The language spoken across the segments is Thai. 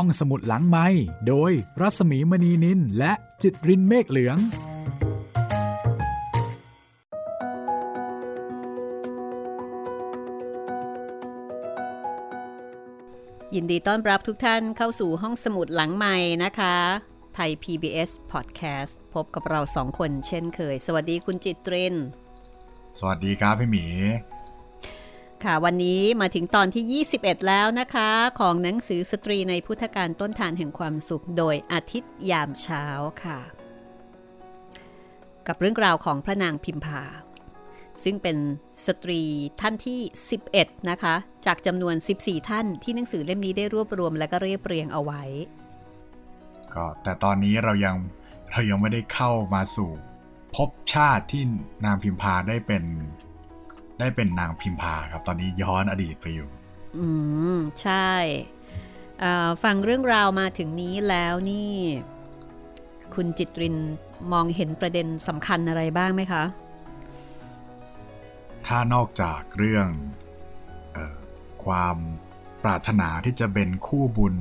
ห้องสมุดหลังไม้โดยรัสมีมณีนินและจิตรินเมฆเหลือง ยินดีต้อนรับทุกท่านเข้าสู่ห้องสมุดหลังใหม่นะคะ ไทย PBS Podcast พบกับเราสองคนเช่นเคย สวัสดีคุณจิตริน สวัสดีครับพี่หมี ค่ะ วันนี้มาถึงตอนที่ 21 แล้วนะคะ ของหนังสือสตรีในพุทธการต้นทานแห่งความสุข โดยอาทิตย์ยามเช้าค่ะ กับเรื่องราวของพระนางพิมพา ซึ่งเป็นสตรีท่านที่ 11 นะคะ จากจำนวน 14 ท่านที่หนังสือเล่มนี้ได้รวบรวมและก็เรียบเรียงเอาไว้ ก็แต่ตอนนี้เรายังเรายังไม่ได้เข้ามาสู่ภพชาติที่นางพิมพาได้เป็น ได้เป็นนางพิมพาครับ ตอนนี้ย้อนอดีตไปอยู่ อืม ใช่เอ่อฟังเรื่องราวมาถึงนี้แล้วนี่ คุณจิตรินมองเห็นประเด็นสำคัญอะไรบ้างไหมคะ ถ้านอกจากเรื่องเออความปรารถนาที่จะเป็นคู่บุญ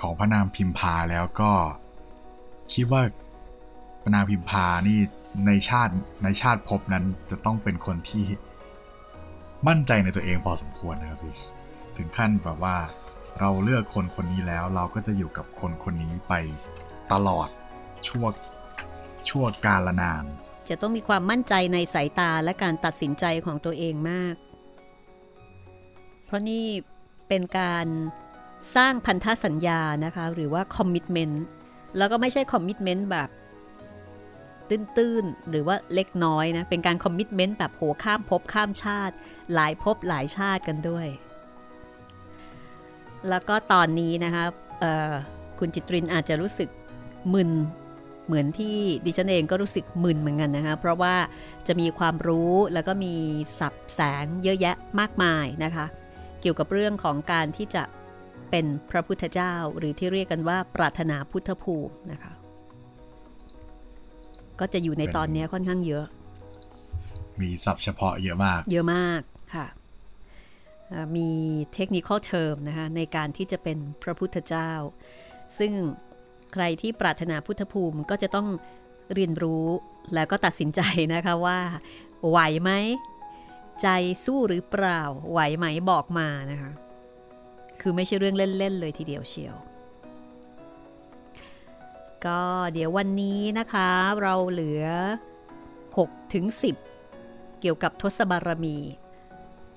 ของพระนางพิมพาแล้วก็คิดว่าพระ นางพิมพานี่ในชาติในชาติภพนั้นจะต้องเป็นคนที่มั่นใจในตัวเองพอสมควรนะครับพี่ถึงขั้นแบบว่าเราเลือกคนคนนี้แล้วเราก็จะอยู่กับคนคนนี้ไปตลอดชั่วชั่วกาลนาน จะต้องมีความมั่นใจในสายตาและการตัดสินใจของตัวเองมาก เพราะนี่เป็นการสร้างพันธสัญญานะคะ หรือว่า commitment แล้วก็ไม่ใช่ commitment แบบ ตื้นๆ หรือว่าเล็กน้อยนะ เป็นการ commitment แบบโหข้ามภพข้ามชาติ หลายภพหลายชาติกันด้วย แล้วก็ตอนนี้นะคะคุณจิตรินอาจจะรู้สึกมึนเหมือนที่ดิฉันเองก็รู้สึกมึนเหมือนกันนะคะ เพราะว่าจะมีความรู้แล้วก็มีสับแสงเยอะแยะมากมายนะคะ เกี่ยวกับเรื่องของการที่จะเป็นพระพุทธเจ้า หรือที่เรียกกันว่าปรารถนาพุทธภูมินะคะ ก็จะอยู่ในตอนนี้ค่อนข้างเยอะ มีศัพท์เฉพาะเยอะมาก เยอะมากค่ะเอ่อมีเทคนิคเทอมนะคะในการที่จะเป็นพระพุทธเจ้า ซึ่งใครที่ปรารถนาพุทธภูมิก็จะต้องเรียนรู้แล้วก็ตัดสินใจนะคะว่า ไหวไหม ใจสู้หรือเปล่า ไหวไหมบอกมานะคะ คือไม่ใช่เรื่องเล่น ๆ เลยทีเดียวเชียว ก็เดี๋ยววันนี้นะคะเราเหลือ 6 ถึง 10 เกี่ยวกับทศบารมี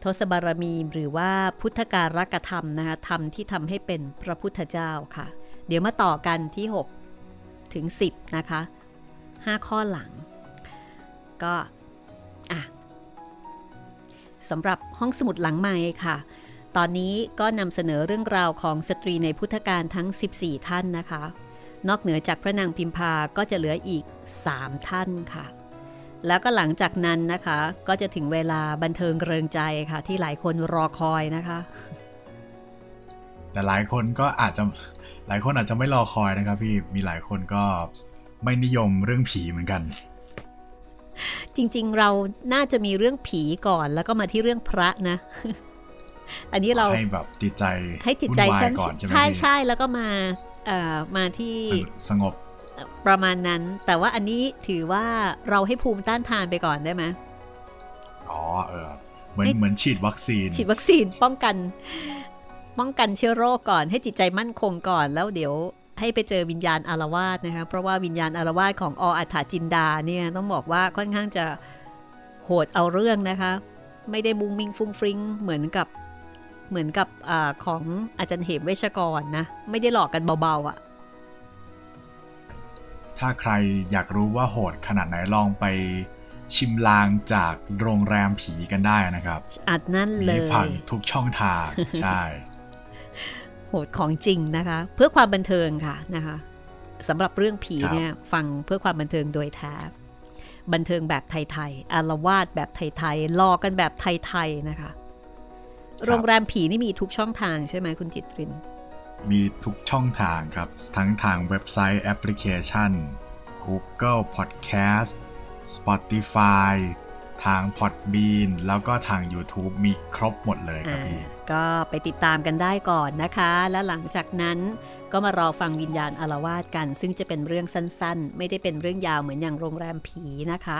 ทศบารมีหรือว่าพุทธการกธรรมนะคะธรรมที่ทำให้เป็นพระพุทธเจ้าค่ะ เดี๋ยวมาต่อกันที่ 6 ถึง 10 นะคะ 5 ข้อหลัง ก็อะสำหรับห้องสมุดหลังใหม่ค่ะตอนนี้ก็นำเสนอเรื่องราวของสตรีในพุทธการทั้ง 14 ท่านนะคะ นอกเหนือจากพระนางพิมพาก็จะเหลืออีก 3 ท่านค่ะ แล้วก็หลังจากนั้นนะคะ ก็จะถึงเวลาบันเทิงเริงใจค่ะ ที่หลายคนรอคอยนะคะ แต่หลายคนก็อาจจะหลายคนอาจจะไม่รอคอยนะครับพี่มีหลายคนก็ไม่นิยมเรื่องผีเหมือนกัน จริงๆเราน่าจะมีเรื่องผีก่อนแล้วก็มาที่เรื่องพระนะอันนี้เราให้แบบจิตใจให้จิตใจวุ่นวายฉันก่อนใช่ไหมใช่พี่ใช่แล้วก็มาเอ่อ มาที่สงบสงบประมาณนั้น แต่ว่าอันนี้ถือว่าเราให้ภูมิต้านทานไปก่อนได้ไหมอ๋อเออเหมือนให้เหมือนฉีดวัคซีน ฉีดวัคซีนป้องกัน ป้องกันเชื้อโรคก่อน ให้จิตใจมั่นคงก่อนแล้วเดี๋ยวให้ไปเจอวิญญาณอารวาสนะคะเพราะว่าวิญญาณอารวาสของออัฏฐจินดาเนี่ยต้องบอกว่าค่อนข้างจะโหดเอาเรื่องนะคะ ไม่ได้บุงมิงฟุ้งฟริ้งเหมือนกับ เหมือนกับอาของอาจารย์เหมเวชกรนะ ไม่ได้หลอกกันเบาๆอะ่ะ ถ้าใครอยากรู้ว่าโหดขนาดไหนลองไปชิมลางจากโรงแรมผีกันได้นะครับ อัดนั่นเลมียผ่านทุกช่องทาง ใช่ โหดของจริงนะคะ เพื่อความบันเทิงค่ะนะคะสำหรับเรื่องผีครับเนี่ยฟังเพื่อความบันเทิงโดยแท้บันเทิงแบบไทยๆอารวาสแบบไทยๆหลอกกันแบบไทยๆนะคะ โรงแรมผีนี่มีทุกช่องทางใช่ไหมคุณจิตริน มีทุกช่องทางครับ ทั้งทางเว็บไซต์แอปพลิเคชัน Google Podcast Spotify ทาง Podbean แล้วก็ทาง YouTube มีครบหมดเลยครับพี่อ่าก็ไปติดตามกันได้ก่อนนะคะ และหลังจากนั้นก็มารอฟังวิญญาณอารวาสกัน ซึ่งจะเป็นเรื่องสั้นๆ ไม่ได้เป็นเรื่องยาวเหมือนอย่างโรงแรมผีนะคะ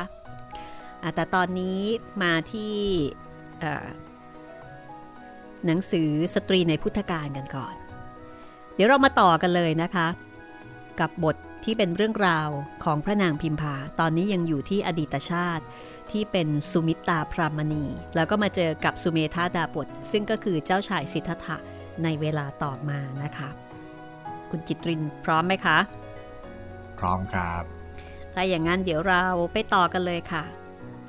แต่ตอนนี้มาที่ หนังสือสตรีในพุทธการกันก่อน เดี๋ยวเรามาต่อกันเลยนะคะ กับบทที่เป็นเรื่องราวของพระนางพิมพา ตอนนี้ยังอยู่ที่อดีตชาติที่เป็นสุมิตาพรามณี แล้วก็มาเจอกับสุเมธาดาบท ซึ่งก็คือเจ้าชายสิทธัตถะในเวลาต่อมานะคะ คุณจิตรินพร้อมไหมคะ พร้อมครับถ้าอย่างนั้นเดี๋ยวเราไปต่อกันเลยค่ะ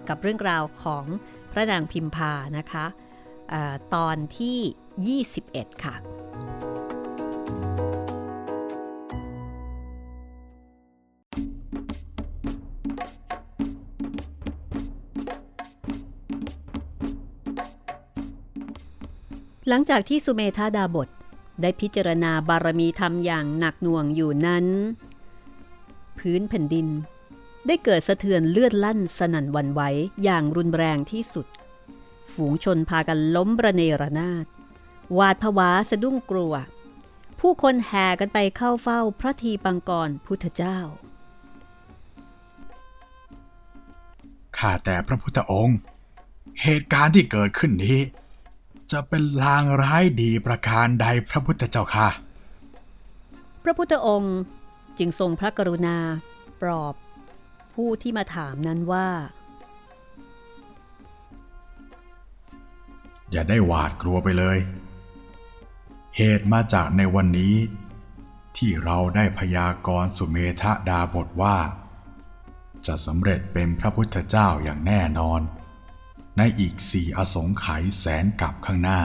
กับเรื่องราวของพระนางพิมพานะคะอ ตอนที่ 21 ค่ะหลังจากที่สุเมธาดาบทได้พิจารณาบารมีธรรมอย่างหนักหน่วงอยู่นั้น พื้นแผ่นดิน ได้เกิดสะเทือนเลือดลั่นสนั่นวันไหวอย่างรุนแรงที่สุด ฝูงชนพากันล้มระเนระนาดหวาดผวาสะดุ้งกลัว ผู้คนแห่กันไปเข้าเฝ้าพระทีปังกรพุทธเจ้า ข้าแต่พระพุทธองค์ เหตุการณ์ที่เกิดขึ้นนี้ จะเป็นลางร้ายดีประการใดพระพุทธเจ้าค่ะ พระพุทธองค์จึงทรงพระกรุณาปลอบ ผู้ที่มาถามนั้นว่า อย่าได้หวาดกลัวไปเลย เหตุมาจากในวันนี้ ที่เราได้พยากรณ์สุเมธดาบทว่า จะสำเร็จเป็นพระพุทธเจ้าอย่างแน่นอน ในอีกสี่อสงไขยแสนกับข้างหน้า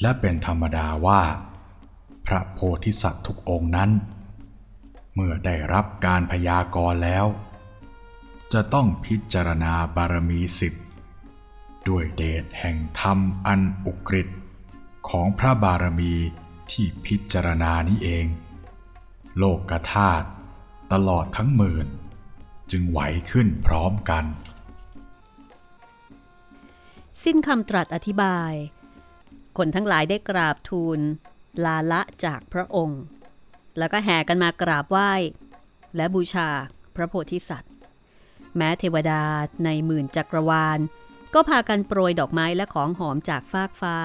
และเป็นธรรมดาว่า พระโพธิสัตว์ทุกองค์นั้น เมื่อได้รับการพยากรณ์แล้ว จะต้องพิจารณาบารมีสิบ ด้วยเดชแห่งธรรมอันอุกฤษของพระบารมีที่พิจารณานี้เอง โลกกธาตุตลอดทั้งหมื่น จึงไหวขึ้นพร้อมกัน สิ้นคำตรัสอธิบาย คนทั้งหลายได้กราบทูล ลาละจากพระองค์ แล้วก็แห่กันมากราบไหว้ และบูชาพระโพธิสัตว์ แม้เทวดาในหมื่นจักรวาล ก็พากันโปรยดอกไม้และของหอมจากฟากฟ้า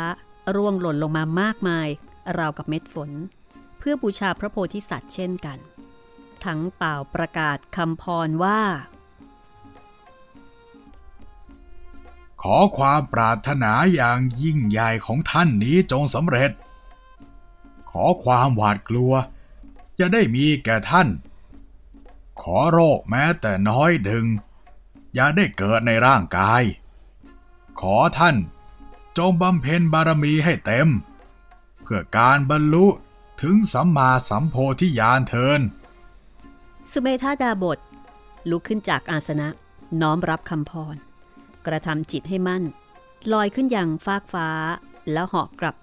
ร่วงหล่นลงมามากมาย ราวกับเม็ดฝน เพื่อบูชาพระโพธิสัตว์เช่นกัน ทั้งเป่าประกาศคำพรว่า ขอความปรารถนาอย่างยิ่งใหญ่ของท่านนี้จงสำเร็จ ขอความหวาดกลัว จะได้มีแก่ท่าน ขอโรคแม้แต่น้อยดึง อย่าได้เกิดในร่างกาย ขอท่านจงบำเพ็ญบารมีให้เต็ม เพื่อการบรรลุถึงสัมมาสัมโพธิญาณเทิน สุเมธาดาบทลุกขึ้นจากอาสนะน้อมรับคำพร กระทำจิตให้มั่น ลอยขึ้นยังฟากฟ้า แล้วเหาะกลับ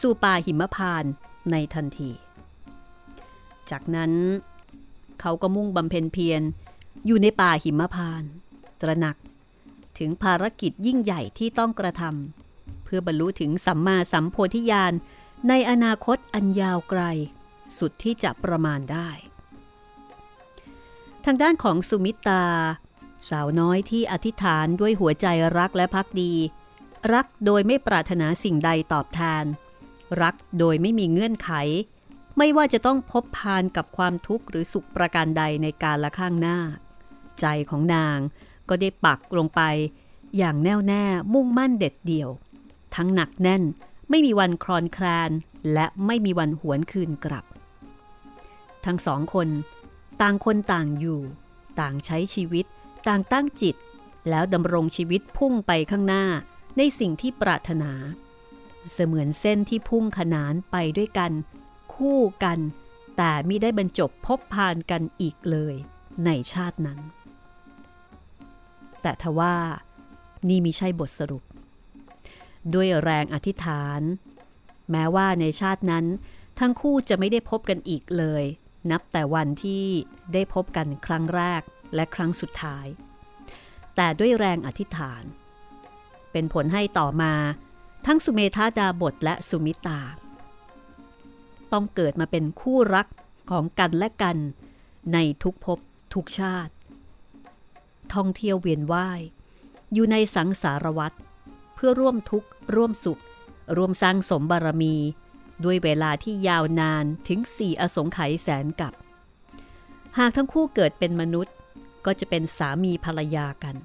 สู่ป่าหิมพานในทันที จากนั้น เขาก็มุ่งบำเพ็ญเพียรอยู่ในป่าหิมพาน ตระหนัก ถึงภารกิจยิ่งใหญ่ที่ต้องกระทำเพื่อบรรลุถึงสัมมาสัมโพธิญาณในอนาคตอันยาวไกล สุดที่จะประมาณได้ ทางด้านของสุมิตา สาวน้อยที่อธิษฐานด้วยหัวใจรักและพักดี รักโดยไม่ปรารถนาสิ่งใดตอบแทน รักโดยไม่มีเงื่อนไข ไม่ว่าจะต้องพบพานกับความทุกข์หรือสุขประการใดในการละข้างหน้า ใจของนาง ก็ได้ปักลงไป อย่างแน่วแน่มุ่งมั่นเด็ดเดี่ยว ทั้งหนักแน่นไม่มีวันคลอนคลานและไม่มีวันหวนคืนกลับ ทั้งสองคน ต่างคนต่างอยู่ ต่างใช้ชีวิต ต่างตั้งจิต แล้วดำรงชีวิตพุ่งไปข้างหน้าในสิ่งที่ปรารถนา เสมือนเส้นที่พุ่งขนานไปด้วยกัน คู่กัน แต่มิได้บรรจบพบพานกันอีกเลย ในชาตินั้น แต่ทว่านี่มิใช่บทสรุป ด้วยแรงอธิษฐาน แม้ว่าในชาตินั้นทั้งคู่จะไม่ได้พบกันอีกเลย นับแต่วันที่ได้พบกันครั้งแรกและครั้งสุดท้าย แต่ด้วยแรงอธิษฐาน เป็นผลให้ต่อมาทั้งสุเมธาดาบทและสุมิตา ต้องเกิดมาเป็นคู่รักของกันและกันในทุกภพทุกชาติ ท่องเที่ยวเวียนว่าย อยู่ในสังสารวัตรเพื่อร่วมทุกข์ ร่วมสุข ร่วมสร้างสมบารมี ด้วยเวลาที่ยาวนานถึงสี่อสงไขยแสนกับ หากทั้งคู่เกิดเป็นมนุษย์ก็จะเป็นสามีภรรยากัน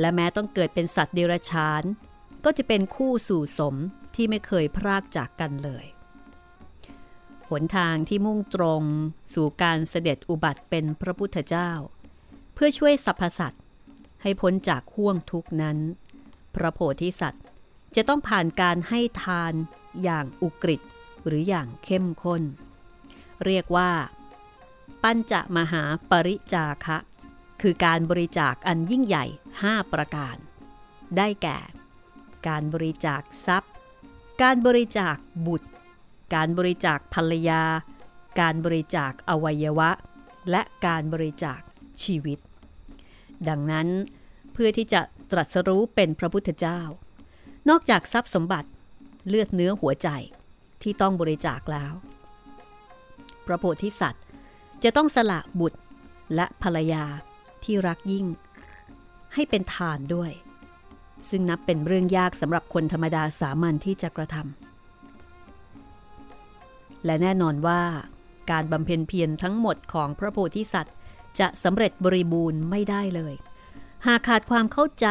และแม้ต้องเกิดเป็นสัตว์เดรัจฉาน ก็จะเป็นคู่สู่สมที่ไม่เคยพรากจากกันเลยหนทางที่มุ่งตรงสู่การเสด็จอุบัติเป็นพระพุทธเจ้า พื่อช่วยสรรพสัตว์ให้พ้นจากห่วงทุกนั้น พระโพธิสัตว์จะต้องผ่านการให้ทานอย่างอุกฤษหรืออย่างเข้มข้น เรียกว่า ปัญจมหาปริจาคะ คือการบริจาคอันยิ่งใหญ่ 5 ประการ ได้แก่ การบริจาคทรัพย์ การบริจาคบุตร การบริจาคภรรยา การบริจาคอวัยวะ และการบริจาคชีวิต ดังนั้นเพื่อที่จะตรัสรู้เป็นพระพุทธเจ้า นอกจากทรัพย์สมบัติเลือดเนื้อหัวใจที่ต้องบริจาคแล้ว พระโพธิสัตว์จะต้องสละบุตรและภรรยาที่รักยิ่ง ให้เป็นทานด้วย ซึ่งนับเป็นเรื่องยากสำหรับคนธรรมดาสามัญที่จะกระทำและแน่นอนว่าการบำเพ็ญเพียรทั้งหมดของพระโพธิสัตว์ จะสำเร็จบริบูรณ์ไม่ได้เลย หากขาดความเข้าใจ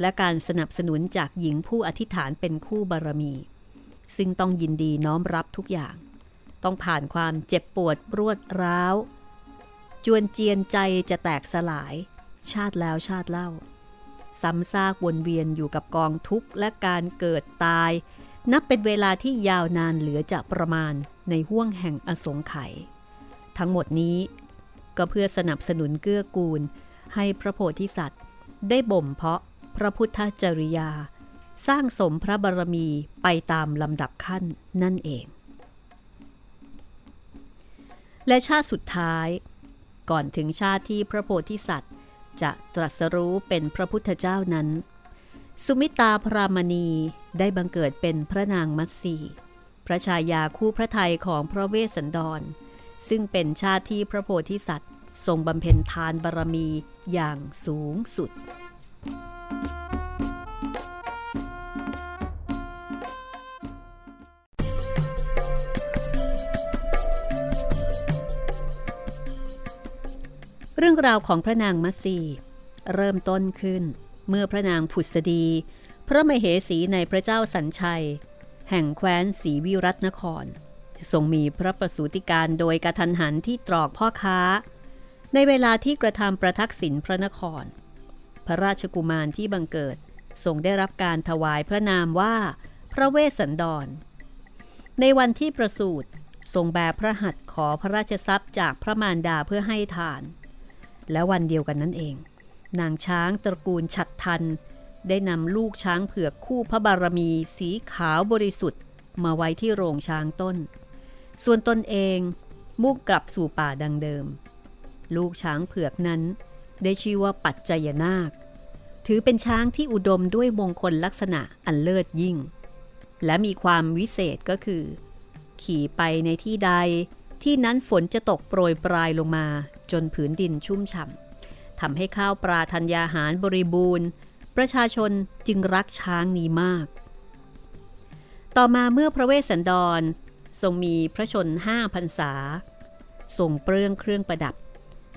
และการสนับสนุนจากหญิงผู้อธิษฐานเป็นคู่บารมี ซึ่งต้องยินดีน้อมรับทุกอย่าง ต้องผ่านความเจ็บปวดรวดร้าว จวนเจียนใจจะแตกสลาย ชาติแล้วชาติเล่า ซ้ำซากวนเวียนอยู่กับกองทุกข์และการเกิดตาย นับเป็นเวลาที่ยาวนานเหลือจะประมาณในห้วงแห่งอสงไขยทั้งหมดนี้ ก็เพื่อสนับสนุนเกื้อกูล ให้พระโพธิสัตว์ ได้บ่มเพาะพระพุทธจริยา สร้างสมพระบารมีไปตามลำดับขั้นนั่นเอง และชาติสุดท้าย ก่อนถึงชาติที่พระโพธิสัตว์ จะตรัสรู้เป็นพระพุทธเจ้านั้น สุมิตาพรามณีได้บังเกิดเป็นพระนางมัตสีพระชายาคู่พระไทยของพระเวสสันดร ซึ่งเป็นชาติที่พระโพธิสัตว์ ทรงบำเพ็ญทานบารมีอย่างสูงสุด เรื่องราวของพระนางมัตสีเริ่มต้นขึ้น เมื่อพระนางผุดสดี พระมเหสีในพระเจ้าสัญชัย แห่งแคว้นศรีวิรัตนคร ทรงมีพระประสูติการโดยกระทันหันที่ตรอกพ่อค้า ในเวลาที่กระทำประทักษิณพระนคร พระราชกุมารที่บังเกิดทรงได้รับการถวายพระนามว่า พระเวสสันดร ในวันที่ประสูติทรงแบพระหัตถ์ขอพระราชทรัพย์จากพระมารดาเพื่อให้ทาน และวันเดียวกันนั่นเอง นางช้างตระกูลฉัดทัน ได้นำลูกช้างเผือกคู่พระบารมีสีขาวบริสุทธิ์ มาไว้ที่โรงช้างต้น ส่วนตนเองมุ่งกลับสู่ป่าดังเดิม ลูกช้างเผือกนั้น ได้ชื่อว่าปัจจยนาค ถือเป็นช้างที่อุดมด้วยมงคลลักษณะอันเลิศยิ่ง และมีความวิเศษก็คือ ขี่ไปในที่ใดที่นั้นฝนจะตกโปรยปลายลงมาจนผืนดินชุ่มฉ่ำทำให้ข้าวปลาธัญญาหารบริบูรณ์ ประชาชนจึงรักช้างนี้มาก ต่อมาเมื่อพระเวสสันดร ทรงมีพระชนห้าพรรษาทรงเปลื้องเครื่องประดับ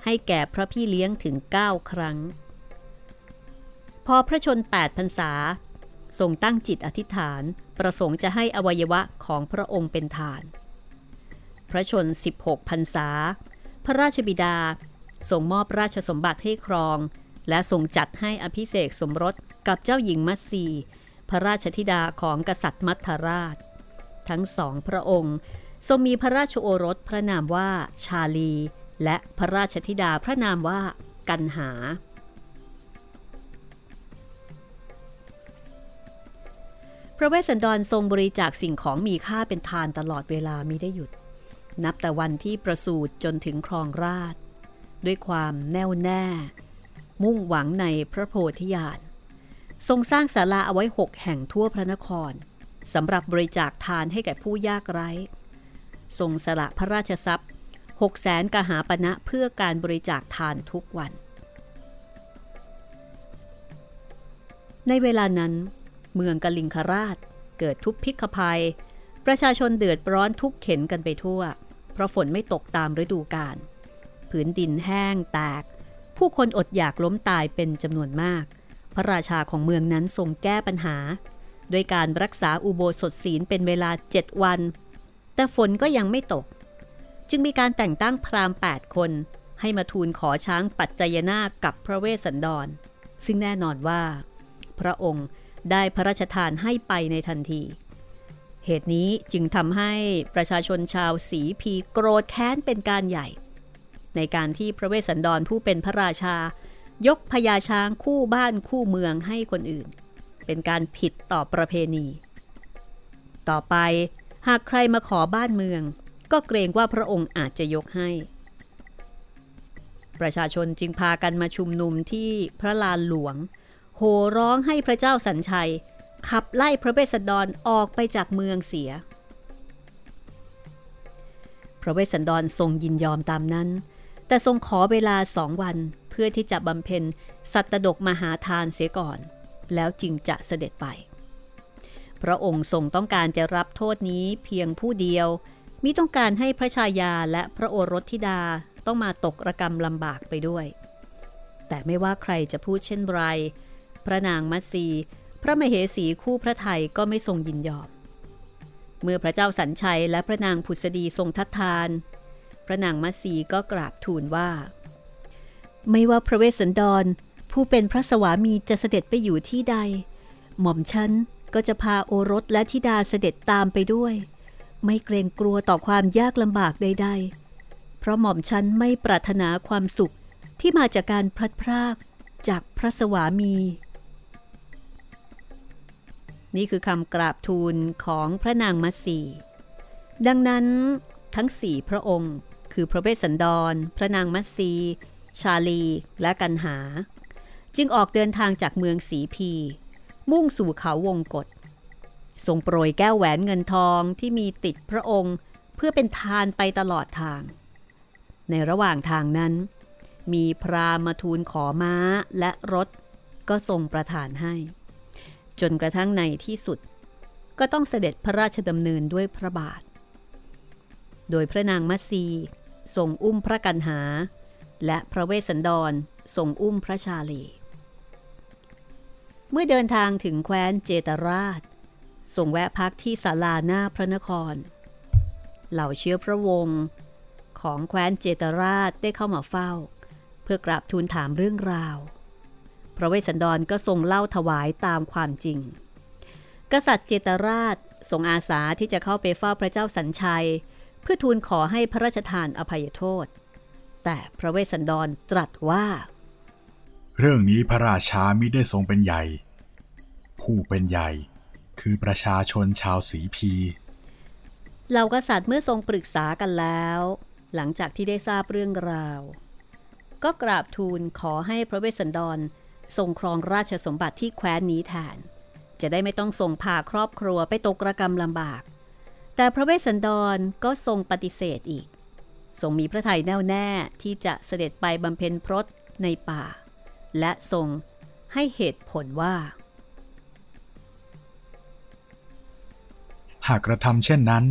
ให้แก่พระพี่เลี้ยงถึง 9 ครั้ง พอพระชน8พรรษาทรงตั้งจิตอธิษฐานประสงค์จะให้อวัยวะของพระองค์เป็นทาน พระชน 16พรรษา พระราชบิดาทรงมอบราชสมบัติให้ครอง และทรงจัดให้อภิเษกสมรสกับเจ้าหญิงมัตสีพระราชธิดาของกษัตริย์มัทราช ทั้งสองพระองค์ ทรงมีพระราชโอรสพระนามว่าชาลี และพระราชธิดาพระนามว่ากันหา พระเวสสันดรทรงบริจาคสิ่งของมีค่าเป็นทานตลอดเวลามิได้หยุด นับแต่วันที่ประสูติจนถึงครองราช ด้วยความแน่วแน่ มุ่งหวังในพระโพธิญาณทรงสร้างศาลาเอาไว้หกแห่งทั่วพระนคร สำหรับบริจาคทานให้แก่ผู้ยากไร้ทรงสละพระราชทรัพย์หกแสนกหาปณะเพื่อการบริจาคทานทุกวัน ในเวลานั้น เมืองกลิงคราชเกิดทุพพิกภัย ประชาชนเดือดร้อนทุกเข็นกันไปทั่ว เพราะฝนไม่ตกตามฤดูกาลผืนดินแห้งแตก ผู้คนอดอยากล้มตายเป็นจำนวนมาก พระราชาของเมืองนั้นทรงแก้ปัญหา ด้วยการรักษาอุโบสถศีลเป็นเวลาเจ็ดวัน แต่ฝนก็ยังไม่ตก จึงมีการแต่งตั้งพราหมณ์ 8 คน ให้มาทูลขอช้างปัจจยนากับพระเวสสันดร ซึ่งแน่นอนว่า พระองค์ได้พระราชทานให้ไปในทันที เหตุนี้จึงทำให้ประชาชนชาวสีพีโกรธแค้นเป็นการใหญ่ ในการที่พระเวสสันดรผู้เป็นพระราชายกพญาช้างคู่บ้านคู่เมืองให้คนอื่น เป็นการผิดต่อประเพณี ต่อไปหากใครมาขอบ้านเมือง ก็เกรงว่าพระองค์อาจจะยกให้ ประชาชนจึงพากันมาชุมนุมที่พระลานหลวง โห่ร้องให้พระเจ้าสัญชัย ขับไล่พระเวสสันดรออกไปจากเมืองเสีย พระเวสสันดรทรงยินยอมตามนั้น แต่ทรงขอเวลาสองวันเพื่อที่จะบำเพ็ญสัตดกมหาทานเสียก่อน แล้วจึงจะเสด็จไป พระองค์ทรงต้องการจะรับโทษนี้เพียงผู้เดียว มิต้องการให้พระชายาและพระโอรสธิดาต้องมาตกระกรรมลำบากไปด้วย แต่ไม่ว่าใครจะพูดเช่นไร พระนางมัตสีพระมเหสีคู่พระไทยก็ไม่ทรงยินยอม เมื่อพระเจ้าสัญชัยและพระนางผุษดีทรงทัดทาน พระนางมัตสีก็กราบทูลว่า ไม่ว่าพระเวสสันดร ผู้เป็นพระสวามีจะเสด็จไปอยู่ที่ใด หม่อมฉันก็จะพาโอรสและธิดาเสด็จตามไปด้วย ไม่เกรงกลัวต่อความยากลำบากใด ๆ เพราะหม่อมฉันไม่ปรารถนาความสุขที่มาจากการพลัดพรากจากพระสวามี นี่คือคำกราบทูลของพระนางมัสี ดังนั้นทั้งสี่พระองค์ คือพระเวสสันดร พระนางมัสี ชาลี และกันหา จึงออกเดินทางจากเมืองสีพี มุ่งสู่เขาวงกฏทรงโปรยแก้วแหวนเงินทองที่มีติดพระองค์เพื่อเป็นทานไปตลอดทาง ในระหว่างทางนั้น มีพรามาทูลขอม้าและรถ ก็ทรงประทานให้ จนกระทั่งในที่สุด ก็ต้องเสด็จพระราชดำเนินด้วยพระบาท โดยพระนางมัสีทรงอุ้มพระกันหา และพระเวสสันดรทรงอุ้มพระชาลี เมื่อเดินทางถึงแคว้นเจตราชส่งแวะพักที่ศาลาหน้าพระนคร เหล่าเชื้อพระวงศ์ของแคว้นเจตราชได้เข้ามาเฝ้า เพื่อกราบทูลถามเรื่องราว พระเวสสันดรก็ทรงเล่าถวายตามความจริง กษัตริย์เจตราชทรงอาสาที่จะเข้าไปเฝ้าพระเจ้าสัญชัย เพื่อทูลขอให้พระราชทานอภัยโทษ แต่พระเวสสันดรตรัสว่า เรื่องนี้พระราชามิได้ทรงเป็นใหญ่ ผู้เป็นใหญ่ คือประชาชนชาวสีพีเหล่ากษัตริย์เมื่อทรงปรึกษากันแล้ว หลังจากที่ได้ทราบเรื่องราว ก็กราบทูลขอให้พระเวสสันดรทรงครองราชสมบัติที่แคว้นนี้แทนจะได้ไม่ต้องส่งพาครอบครัวไปตกระกรรมลำบาก แต่พระเวสสันดรก็ทรงปฏิเสธอีก ทรงมีพระทัยแน่วแน่ที่จะเสด็จไปบำเพ็ญพรตในป่า และทรงให้เหตุผลว่า หากกระทำเช่นนั้น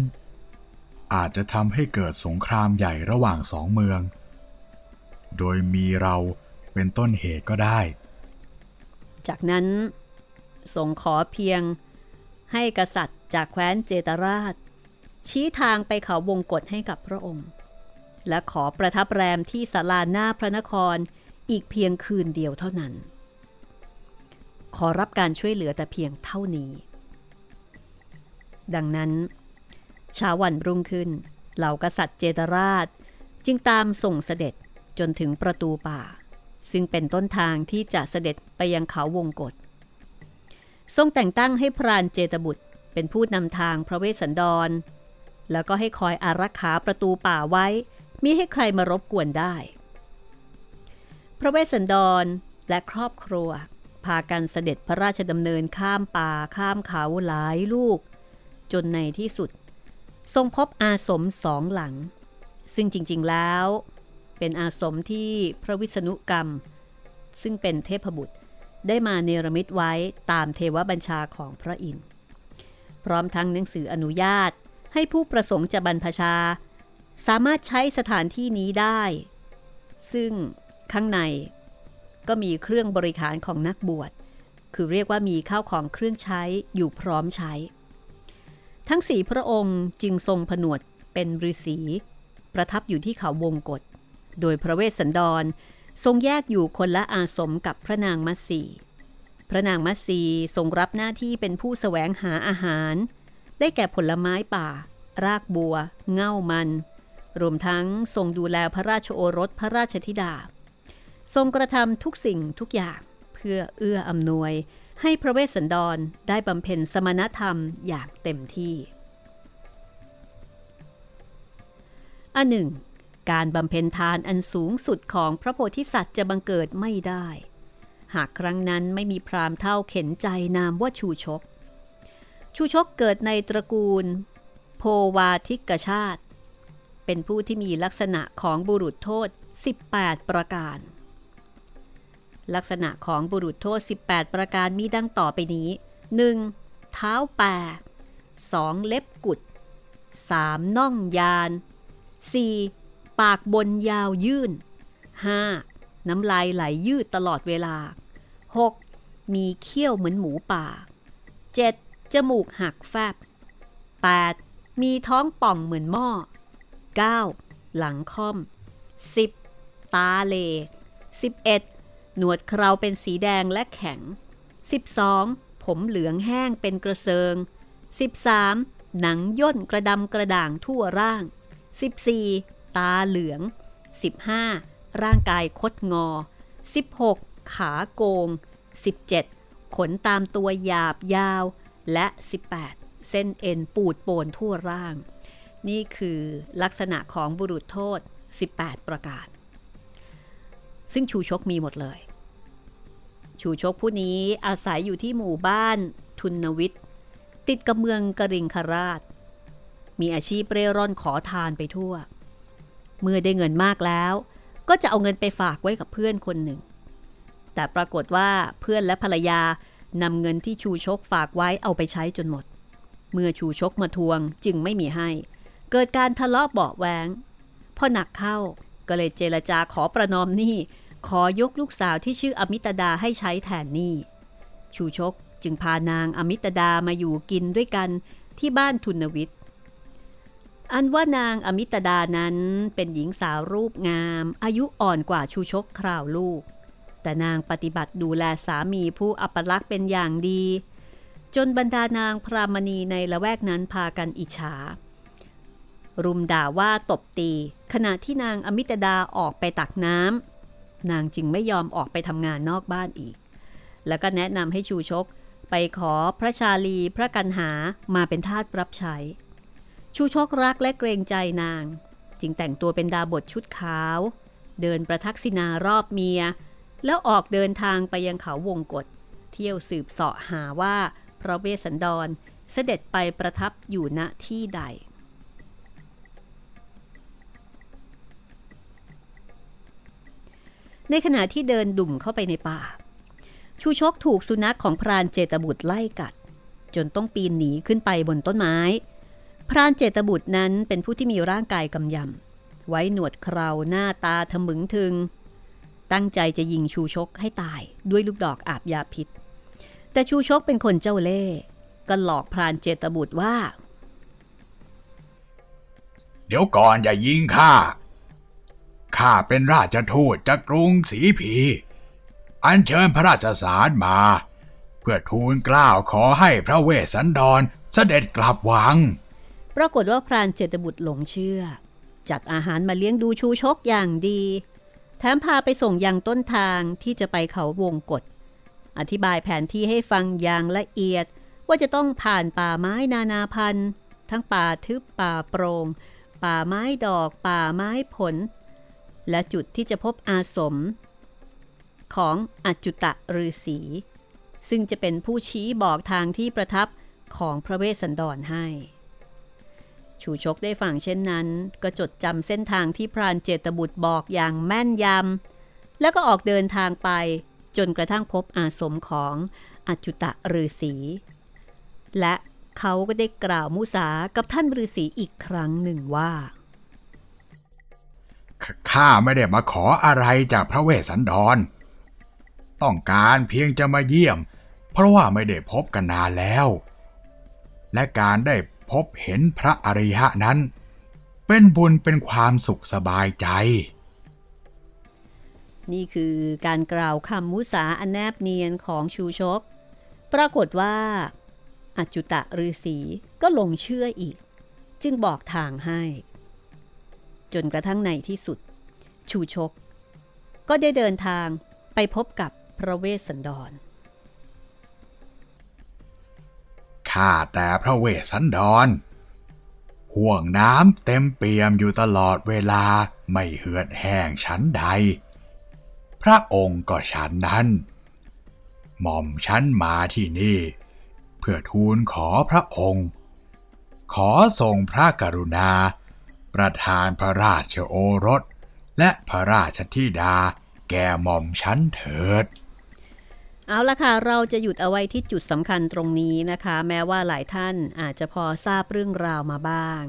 อาจจะทำให้เกิดสงครามใหญ่ระหว่างสองเมือง โดยมีเราเป็นต้นเหตุก็ได้ จากนั้นทรงขอเพียงให้กษัตริย์จากแคว้นเจตราช ชี้ทางไปเขาวงกฏให้กับพระองค์ และขอประทับแรมที่ศาลาหน้าพระนคร อีกเพียงคืนเดียวเท่านั้น ขอรับการช่วยเหลือแต่เพียงเท่านี้ ดังนั้นเช้าวันรุ่งขึ้น เหล่ากษัตริย์เจตราชจึงตามส่งเสด็จจนถึงประตูป่า ซึ่งเป็นต้นทางที่จะเสด็จไปยังเขาวงกฏทรงแต่งตั้งให้พรานเจตบุตรเป็นผู้นำทางพระเวสสันดร แล้วก็ให้คอยอารักขาประตูป่าไว้มิให้ใครมารบกวนได้ พระเวสสันดรและครอบครัว พากันเสด็จพระราชดำเนินข้ามป่าข้ามเขาหลายลูก จนในที่สุด ทรงพบอาสมสองหลัง ซึ่งจริงๆแล้ว เป็นอาสมที่พระวิษณุกรรม ซึ่งเป็นเทพบุตรได้มาเนรมิตไว้ตามเทวบัญชาของพระอินทร์พร้อมทั้งหนังสืออนุญาตให้ผู้ประสงค์จะบรรพชา สามารถใช้สถานที่นี้ได้ ซึ่ง ข้างในก็มีเครื่องบริการของนักบวช คือเรียกว่ามีข้าวของเครื่องใช้อยู่พร้อมใช้ ทั้งสี่พระองค์จึงทรงผนวดเป็นฤาษีประทับอยู่ที่เขาวงกฏโดยพระเวสสันดรทรงแยกอยู่คนละอาสมกับพระนางมัตสี พระนางมัตสีทรงรับหน้าที่เป็นผู้สแสวงหาอาหาร ได้แก่ผลไม้ป่า รากบัว เง่ามัน รวมทั้งทรงดูแลพระราชโอรสพระราชธิดา ทรงกระทำทุกสิ่งทุกอย่างเพื่อเอื้ออำนวย ให้พระเวสสันดรได้บำเพ็ญสมณธรรมอย่างเต็มที่อันหนึ่งการบำเพ็ญทานอันสูงสุดของพระโพธิสัตว์จะบังเกิดไม่ได้ หากครั้งนั้นไม่มีพรามเท่าเข็นใจนามว่าชูชก ชูชกเกิดในตระกูล โพวาทิกชาติ เป็นผู้ที่มีลักษณะของบุรุษโทษ 18 ประการ ลักษณะของบุรุษโทษ 18 ประการมีดังต่อไปนี้ 1. เท้าแปร 2. เล็บกุด 3. น่องยาน 4. ปากบนยาวยื่น 5. น้ำลายไหลยืดตลอดเวลา 6. มีเขี้ยวเหมือนหมูป่า 7. จมูกหักแฟบ 8. มีท้องป่องเหมือนหม้อ 9. หลังค่อม 10. ตาเล 11. หนวดเคราเป็นสีแดงและแข็ง 12. ผมเหลืองแห้งเป็นกระเซิง 13. หนังย่นกระดำกระด่างทั่วร่าง 14. ตาเหลือง 15. ร่างกายคดงอ 16. ขาโกง 17. ขนตามตัวหยาบยาว และ 18. เส้นเอ็นปูดโปนทั่วร่าง นี่คือลักษณะของบุรุษโทษ 18 ประการ ซึ่งชูชกมีหมดเลย ชูชกผู้นี้อาศัยอยู่ที่หมู่บ้านทุนวิทย์ ติดกับเมืองกริงคราช มีอาชีพเร่ร่อนขอทานไปทั่ว เมื่อได้เงินมากแล้ว ก็จะเอาเงินไปฝากไว้กับเพื่อนคนหนึ่ง แต่ปรากฏว่าเพื่อนและภรรยานำเงินที่ชูชกฝากไว้เอาไปใช้จนหมด เมื่อชูชกมาทวงจึงไม่มีให้ เกิดการทะเลาะเบาแวงพอหนักเข้าก็เลยเจรจาขอประนอมหนี้ ขอยกลูกสาวที่ชื่ออมิตดาให้ใช้แทนนี้ชูชกจึงพานางอมิตดามาอยู่กินด้วยกันที่บ้านทุนวิทย์อันว่านางอมิตดานั้นเป็นหญิงสาวรูปงาม อายุอ่อนกว่าชูชกคราวลูก แต่นางปฏิบัติดูแลสามีผู้อัปลักษ์เป็นอย่างดี จนบรรดานางพรามณีในละแวกนั้นพากันอิจฉา รุมด่าว่าตบตี ขณะที่นางอมิตดาออกไปตักน้ำ นางจึงไม่ยอมออกไปทำงานนอกบ้านอีก แล้วก็แนะนำให้ชูชกไปขอพระชาลีพระกันหามาเป็นทาสรับใช้ ชูชกรักและเกรงใจนาง จึงแต่งตัวเป็นดาบทชุดขาว เดินประทักษิณารอบเมีย แล้วออกเดินทางไปยังเขาวงกฏเที่ยวสืบเสาะหาว่าพระเวสสันดรเสด็จไปประทับอยู่ณที่ใด ในขณะที่เดินดุ่มเข้าไปในป่า ชูชกถูกสุนัขของพรานเจตบุตรไล่กัด จนต้องปีนหนีขึ้นไปบนต้นไม้ พรานเจตบุตรนั้นเป็นผู้ที่มีร่างกายกำยำไว้หนวดเคราหน้าตาทะมึงถึง ตั้งใจจะยิงชูชกให้ตายด้วยลูกดอกอาบยาพิษ แต่ชูชกเป็นคนเจ้าเล่ห์ก็หลอกพรานเจตบุตรว่า เดี๋ยวก่อนอย่ายิงข้า ข้าเป็นราชทูตจากกรุงศรีพี อันเชิญพระราชสารมา เพื่อทูลกล้าวขอให้พระเวสสันดรเสด็จกลับวัง ปรากฏว่าพรานเจตบุตรหลงเชื่อจัดอาหารมาเลี้ยงดูชูชกอย่างดี แถมพาไปส่งยังต้นทางที่จะไปเขาวงกฏอธิบายแผนที่ให้ฟังอย่างละเอียดว่าจะต้องผ่านป่าไม้นานาพันธุ์ ทั้งป่าทึบป่าโปรง่งป่าไม้ดอกป่าไม้ผล และจุดที่จะพบอาสม ของอจุตะฤาษีซึ่งจะเป็นผู้ชี้บอกทางที่ประทับของพระเวสสันดรให้ ชูชกได้ฟังเช่นนั้น ก็จดจำเส้นทางที่พรานเจตบุตรบอกอย่างแม่นยำแล้วก็ออกเดินทางไปจนกระทั่งพบอาสมของอจุตะฤาษีและเขาก็ได้กล่าวมุสากับท่านฤาษีอีกครั้งหนึ่งว่า ข้าไม่ได้มาขออะไรจากพระเวสสันดร ต้องการเพียงจะมาเยี่ยม เพราะว่าไม่ได้พบกันนานแล้ว และการได้พบเห็นพระอริยะนั้น เป็นบุญเป็นความสุขสบายใจ นี่คือการกล่าวคำมุสาอันแนบเนียนของชูชก ปรากฏว่าอจุตะฤาษีก็ลงเชื่ออีก จึงบอกทางให้ จนกระทั่งในที่สุด ชูชก ก็ได้เดินทางไปพบกับพระเวสสันดรข้าแต่พระเวสสันดรห่วงน้ำเต็มเปี่ยมอยู่ตลอดเวลาไม่เหือดแห้งชั้นใด พระองค์ก็ฉันนั้น หม่อมฉันมาที่นี่ เพื่อทูลขอพระองค์ ขอทรงพระกรุณา ประทานพระราชโอรส และพระราชธิดาแก่หม่อมฉันเถิด เอาละค่ะ เราจะหยุดเอาไว้ที่จุดสำคัญตรงนี้นะคะ แม้ว่าหลายท่านอาจจะพอทราบเรื่องราวมาบ้าง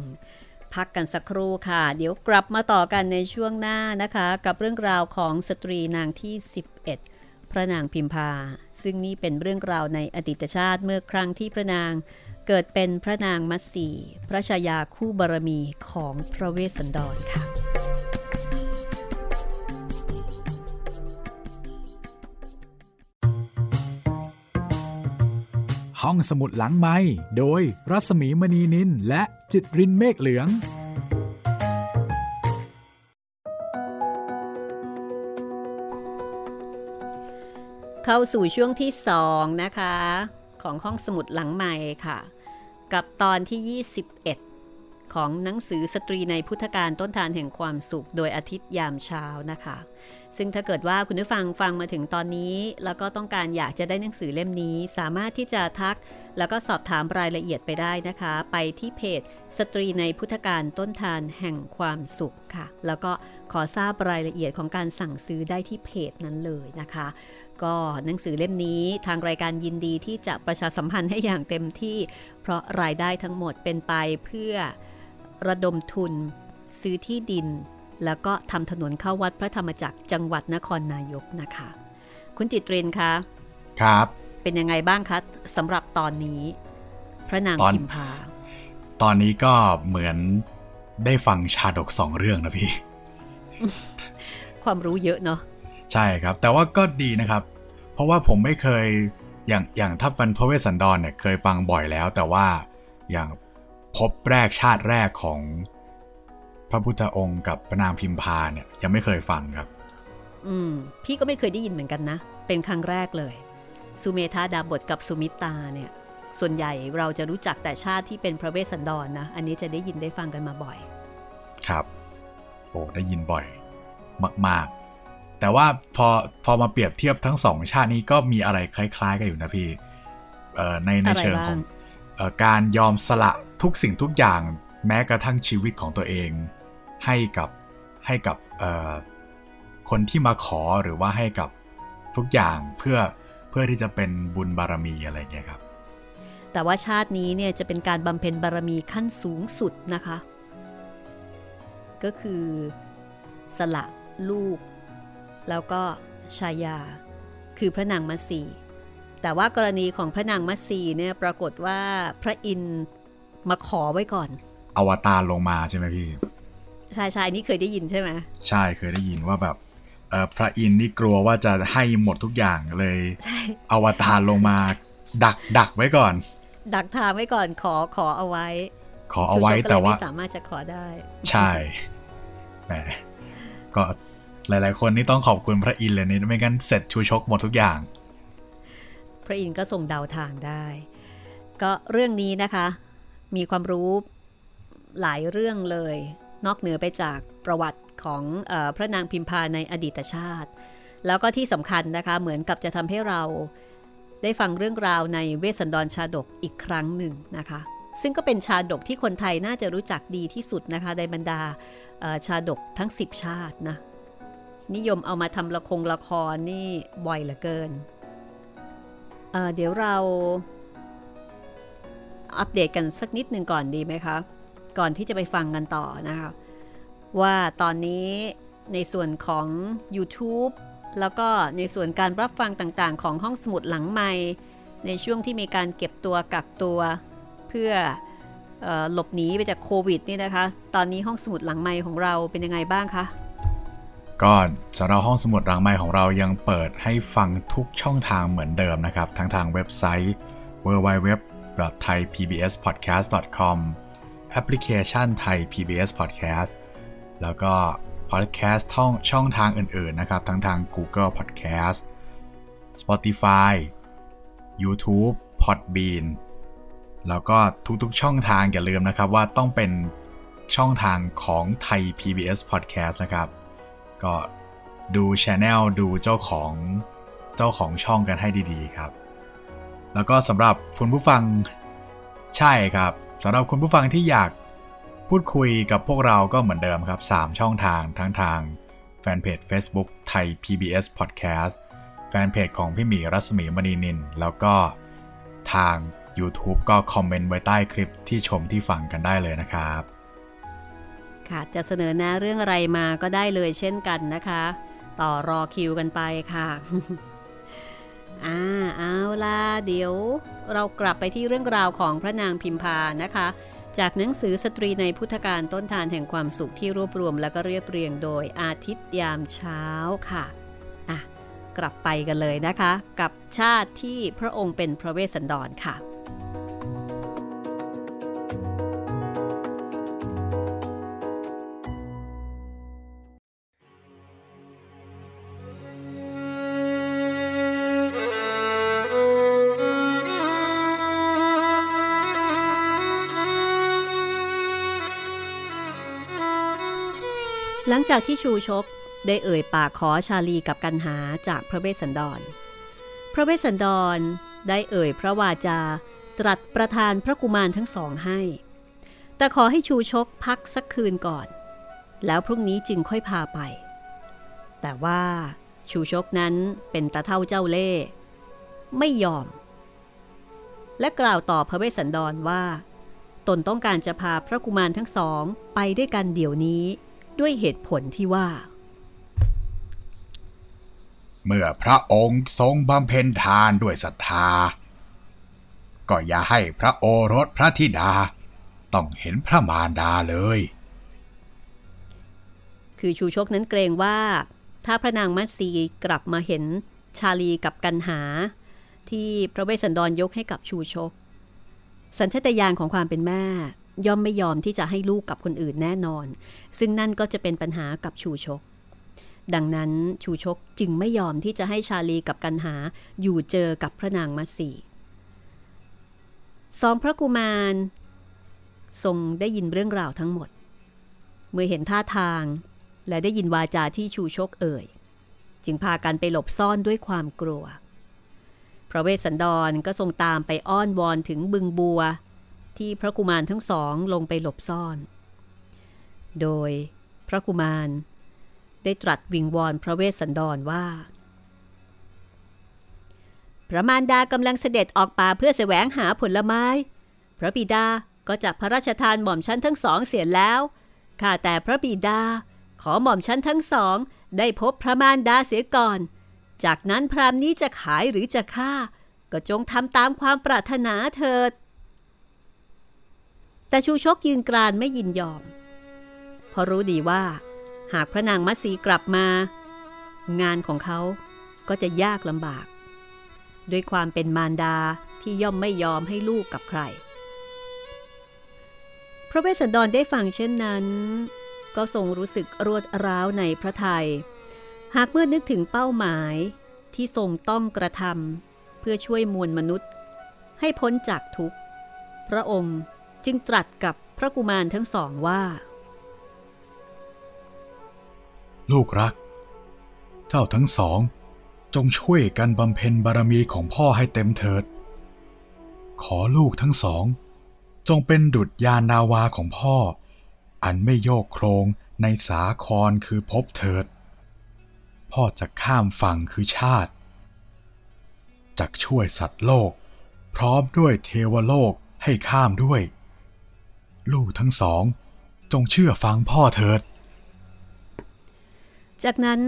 พักกันสักครู่ค่ะ เดี๋ยวกลับมาต่อกันในช่วงหน้านะคะ กับเรื่องราวของสตรีนางที่ 11 พระนางพิมพา ซึ่งนี่เป็นเรื่องราวในอดีตชาติเมื่อครั้งที่พระนางเกิดเป็นพระนางมัตสีพระชายาคู่บารมีของพระเวสสันดรค่ะ ห้องสมุดหลังไม้โดยรัสมีมณีนินและจิตรินเมฆเหลือง เข้าสู่ช่วงที่2นะคะ ของห้องสมุดหลังใหม่ค่ะ กับตอนที่ 21 ของหนังสือสตรีในพุทธการต้นทานแห่งความสุข โดยอาทิตย์ยามเช้านะคะ ซึ่งถ้าเกิดว่าคุณผู้ฟังฟังมาถึงตอนนี้ แล้วก็ต้องการอยากจะได้หนังสือเล่มนี้ สามารถที่จะทัก แล้วก็สอบถามรายละเอียดไปได้นะคะ ไปที่เพจ สตรีในพุทธการต้นทานแห่งความสุขค่ะ แล้วก็ขอทราบรายละเอียดของการสั่งซื้อได้ที่เพจนั้นเลยนะคะ ก็หนังสือเล่มนี้ทางรายการยินดีที่จะประชาสัมพันธ์ให้อย่างเต็มที่ เพราะรายได้ทั้งหมดเป็นไปเพื่อระดมทุนซื้อที่ดิน แล้วก็ทำถนนเข้าวัดพระธรรมจักรจังหวัดนครนายกนะคะ คุณจิตเรนคะครับ เป็นยังไงบ้างคะสำหรับตอนนี้ พระนางตอนพิมพา ตอนนี้ก็เหมือนได้ฟังชาดกสองเรื่องนะพี่ ความรู้เยอะเนาะใช่ครับ แต่ว่าก็ดีนะครับ เพราะว่าผมไม่เคยอย่างอย่างทัพฟันพระเวสสันดรเนี่ยเคยฟังบ่อยแล้ว แต่ว่าอย่างพบแรกชาติแรกของ พระพุทธองค์กับพระนางพิมพาเนี่ยยังไม่เคยฟังครับ อืม พี่ก็ไม่เคยได้ยินเหมือนกันนะ เป็นครั้งแรกเลย สุเมธาดาบทกับสุมิตาเนี่ย ส่วนใหญ่เราจะรู้จักแต่ชาติที่เป็นพระเวสสันดรนนะ อันนี้จะได้ยินได้ฟังกันมาบ่อย ครับ โอ้ได้ยินบ่อย มาก ๆ แต่ว่าพอพอมาเปรียบเทียบทั้งสองชาตินี้ก็มีอะไรคล้าย ๆ กันอยู่นะพี่เอ่อในในอะไรเชิงของบ้างเอ่อการยอมสละทุกสิ่งทุกอย่างแม้กระทั่งชีวิตของตัวเอง ให้กับให้กับเอ่อคนที่มาขอหรือว่าให้กับทุกอย่างเพื่อเพื่อที่จะเป็นบุญบารมีอะไรเงี้ยครับ แต่ว่าชาตินี้เนี่ยจะเป็นการบำเพ็ญบารมีขั้นสูงสุดนะคะ ก็คือสละลูก แล้วก็ชายา คือพระนางมัตสีแต่ว่ากรณีของพระนางมัตสีเนี่ยปรากฏว่าพระอินทร์มาขอไว้ก่อน อวตารลงมาใช่ไหมพี่ ชายชายนี่เคยได้ยินใช่ไหมใช่เคยได้ยินว่าแบบเอ่อพระอินทร์นี่กลัวว่าจะให้หมดทุกอย่างเลยใช่อวตารลงมา ดักดักไว้ก่อน ดักทางไว้ก่อนขอขอเอาไว้ ขอเอาไว้ชูชกก็ลยแต่ว่าไม่สามารถจะขอได้ ใช่แหมก็หลาย ๆ คนนี่ต้องขอบคุณพระอินทร์เลยนี่ไม่งั้นเสร็จชูชกหมดทุกอย่าง พระอินทร์ก็ทรงเดาทางได้ ก็เรื่องนี้นะคะ มีความรู้หลายเรื่องเลย นอกเหนือไปจากประวัติของออพระนางพิมพาในอดีตชาติ แล้วก็ที่สำคัญนะคะเหมือนกับจะทำให้เราได้ฟังเรื่องราวในเวสสันดรชาดกอีกครั้งหนึ่งนะคะ ซึ่งก็เป็นชาดกที่คนไทยน่าจะรู้จักดีที่สุดนะคะในบรรดาชาดกทั้ง 10 ชาตินะนิยมเอามาทำละครละครนี่บ่อยเหลือเกินเเดี๋ยวเราอัปเดตกันสักนิดหนึ่งก่อนดีไหมคะ ก่อนที่จะไปฟังกันต่อนะคะว่าตอนนี้ในส่วนของ YouTube แล้วก็ในส่วนการรับฟังต่างๆ ของห้องสมุดหลังใหม่ ในช่วงที่มีการเก็บตัวกักตัว เพื่อหลบหนีไปจากโควิดนี่นะคะ ตอนนี้ห้องสมุดหลังใหม่ของเราเป็นยังไงบ้างคะก็สำหรับห้องสมุดหลังใหม่ของเรายังเปิดให้ฟังทุกช่องทางเหมือนเดิมนะครับ ทั้งทางเว็บไซต์ www.thaipbspodcast.com พลิเคชัน Thai PBS Podcast แล้วก็พอดแคสต์ช่องช่องทางอื่นๆนะครับ ทั้งทาง Google Podcast Spotify YouTube Podbean แล้วก็ทุกๆช่องทางอย่าลืมนะครับว่าต้องเป็นช่องทางของไทย PBS Podcast นะครับ ก็ดูช anel ดูเจ้าของเจ้าของช่องกันให้ดีๆครับ แล้วก็สำหรับคุณผู้ฟังใช่ครับ สำหรับคุณผู้ฟังที่อยากพูดคุยกับพวกเราก็เหมือนเดิมครับ 3 ช่องทางทั้งทางแฟนเพจ Facebook ไทย PBS Podcast แฟนเพจของพี่หมีรัศมีมณีนิน แล้วก็ทาง YouTube ก็คอมเมนต์ไว้ใต้คลิปที่ชมที่ฟังกันได้เลยนะครับ ค่ะ จะเสนอหน้าเรื่องอะไรมาก็ได้เลยเช่นกันนะคะ ต่อรอคิวกันไปค่ะ อ่าเอาล่ะเดี๋ยว เรากลับไปที่เรื่องราวของพระนางพิมพานะคะ จากหนังสือสตรีในพุทธการต้นทานแห่งความสุขที่รวบรวมและก็เรียบเรียงโดยอาทิตย์ยามเช้าค่ะอะ กลับไปกันเลยนะคะ กับชาติที่พระองค์เป็นพระเวสสันดรค่ะ ลังจากที่ชูชกได้เอ่ยปากขอชาลีกับกันหาจากพระเวสสันดร พระเวสสันดรได้เอ่ยพระวาจาตรัสประทานพระกุมารทั้งสองให้ แต่ขอให้ชูชกพักสักคืนก่อน แล้วพรุ่งนี้จึงค่อยพาไป แต่ว่าชูชกนั้นเป็นตาเท่าเจ้าเล่ไม่ยอม และกล่าวต่อพระเวสสันดรว่า ตนต้องการจะพาพระกุมารทั้งสองไปด้วยกันเดี๋ยวนี้ ด้วยเหตุผลที่ว่า เมื่อพระองค์ทรงบำเพ็ญทานด้วยศรัทธา ก็อย่าให้พระโอรสพระธิดา ต้องเห็นพระมารดาเลย คือชูชกนั้นเกรงว่า ถ้าพระนางมัตสีกลับมาเห็นชาลีกับกันหา ที่พระเวสสันดรยกให้กับชูชก สัญชตาตญาณของความเป็นแม่ ย่อมไม่ยอมที่จะให้ลูกกับคนอื่นแน่นอน ซึ่งนั่นก็จะเป็นปัญหากับชูชก ดังนั้นชูชกจึงไม่ยอมที่จะให้ชาลีกับกันหาอยู่เจอกับพระนางมัตสีสองพระกุมารทรงได้ยินเรื่องราวทั้งหมด เมื่อเห็นท่าทางและได้ยินวาจาที่ชูชกเอ่ย จึงพากันไปหลบซ่อนด้วยความกลัว พระเวสสันดรก็ทรงตามไปอ้อนวอนถึงบึงบัว ที่พระกุมารทั้งสองลงไปหลบซ่อน โดยพระกุมารได้ตรัสวิงวอนพระเวสสันดรว่า พระมารดากำลังเสด็จออกป่าเพื่อแสวงหาผลไม้ พระบิดาก็จับพระราชทานหม่อมชั้นทั้งสองเสียแล้ว ข้าแต่พระบิดาขอหม่อมชั้นทั้งสองได้พบพระมารดาเสียก่อน จากนั้นพรามนี้จะขายหรือจะฆ่า ก็จงทำตามความปรารถนาเถิด แต่ชูชกยืนกรานไม่ยินยอม เพราะรู้ดีว่า หากพระนางมัตสีกลับมา งานของเขาก็จะยากลำบาก ด้วยความเป็นมารดาที่ย่อมไม่ยอมให้ลูกกับใคร พระเวสสันดรได้ฟังเช่นนั้น ก็ทรงรู้สึกรวดร้าวในพระทยัยหากเมื่อนึกถึงเป้าหมายที่ทรงต้องกระทำเพื่อช่วยมวลมนุษย์ ให้พ้นจากทุกข์ พระองค์ จึงตรัสกับพระกุมารทั้งสองว่า ลูกรัก เจ้าทั้งสอง จงช่วยกันบำเพ็ญบารมีของพ่อให้เต็มเถิด ขอลูกทั้งสอง จงเป็นดุจยานนาวาของพ่อ อันไม่โยกโครงในสาครคือพบเถิด พ่อจะข้ามฝั่งคือชาติจักช่วยสัตว์โลก พร้อมด้วยเทวโลกให้ข้ามด้วย ลูกทั้งสอง จงเชื่อฟังพ่อเถิด จากนั้น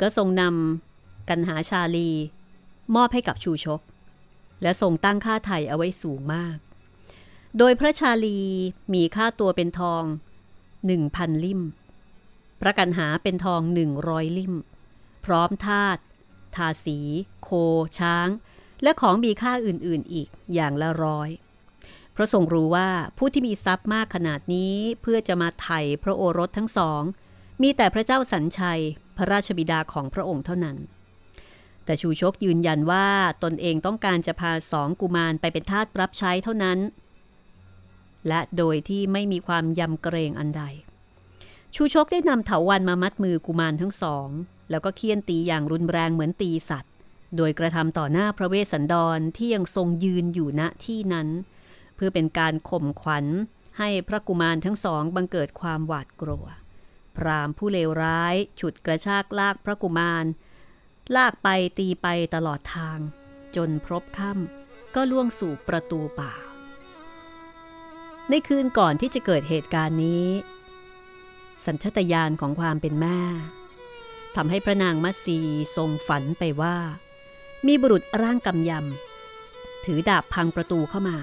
ก็ทรงนำกันหาชาลี มอบให้กับชูชก และทรงตั้งค่าไถ่เอาไว้สูงมาก โดยพระชาลีมีค่าตัวเป็นทองหนึ่งพันลิ่ม พระกันหาเป็นทองหนึ่งร้อยลิ่ม พร้อมทาตทาสี โค ช้าง และของมีค่าอื่นๆอีกอย่างละร้อย พราะทรงรู้ว่าผู้ที่มีทรัพย์มากขนาดนี้เพื่อจะมาไถ่พระโอรสทั้งสอง มีแต่พระเจ้าสัญชัย พระราชบิดาของพระองค์เท่านั้น แต่ชูชกยืนยันว่าตนเองต้องการจะพาสองกุมารไปเป็นทาสรับใช้เท่านั้น และโดยที่ไม่มีความยำเกรงอันใด ชูชกได้นำเถาวันมามัดมือกุมารทั้งสอง แล้วก็เคี่ยนตีอย่างรุนแรงเหมือนตีสัตว์ โดยกระทำต่อหน้าพระเวสสันดรที่ยังทรงยืนอยู่ณที่นั้น เพื่อเป็นการข่มขวัญให้พระกุมารทั้งสองบังเกิดความหวาดกลัว พรามผู้เลวร้าย ฉุดกระชากลากพระกุมาร ลากไปตีไปตลอดทาง จนพรบค่ำก็ล่วงสู่ประตูป่า ในคืนก่อนที่จะเกิดเหตุการณ์นี้ สัญชตาตญาณของความเป็นแม่ทำให้พระนางมัสีทรงฝันไปว่า มีบุรุษร่างกำยำถือดาบพังประตูเข้ามา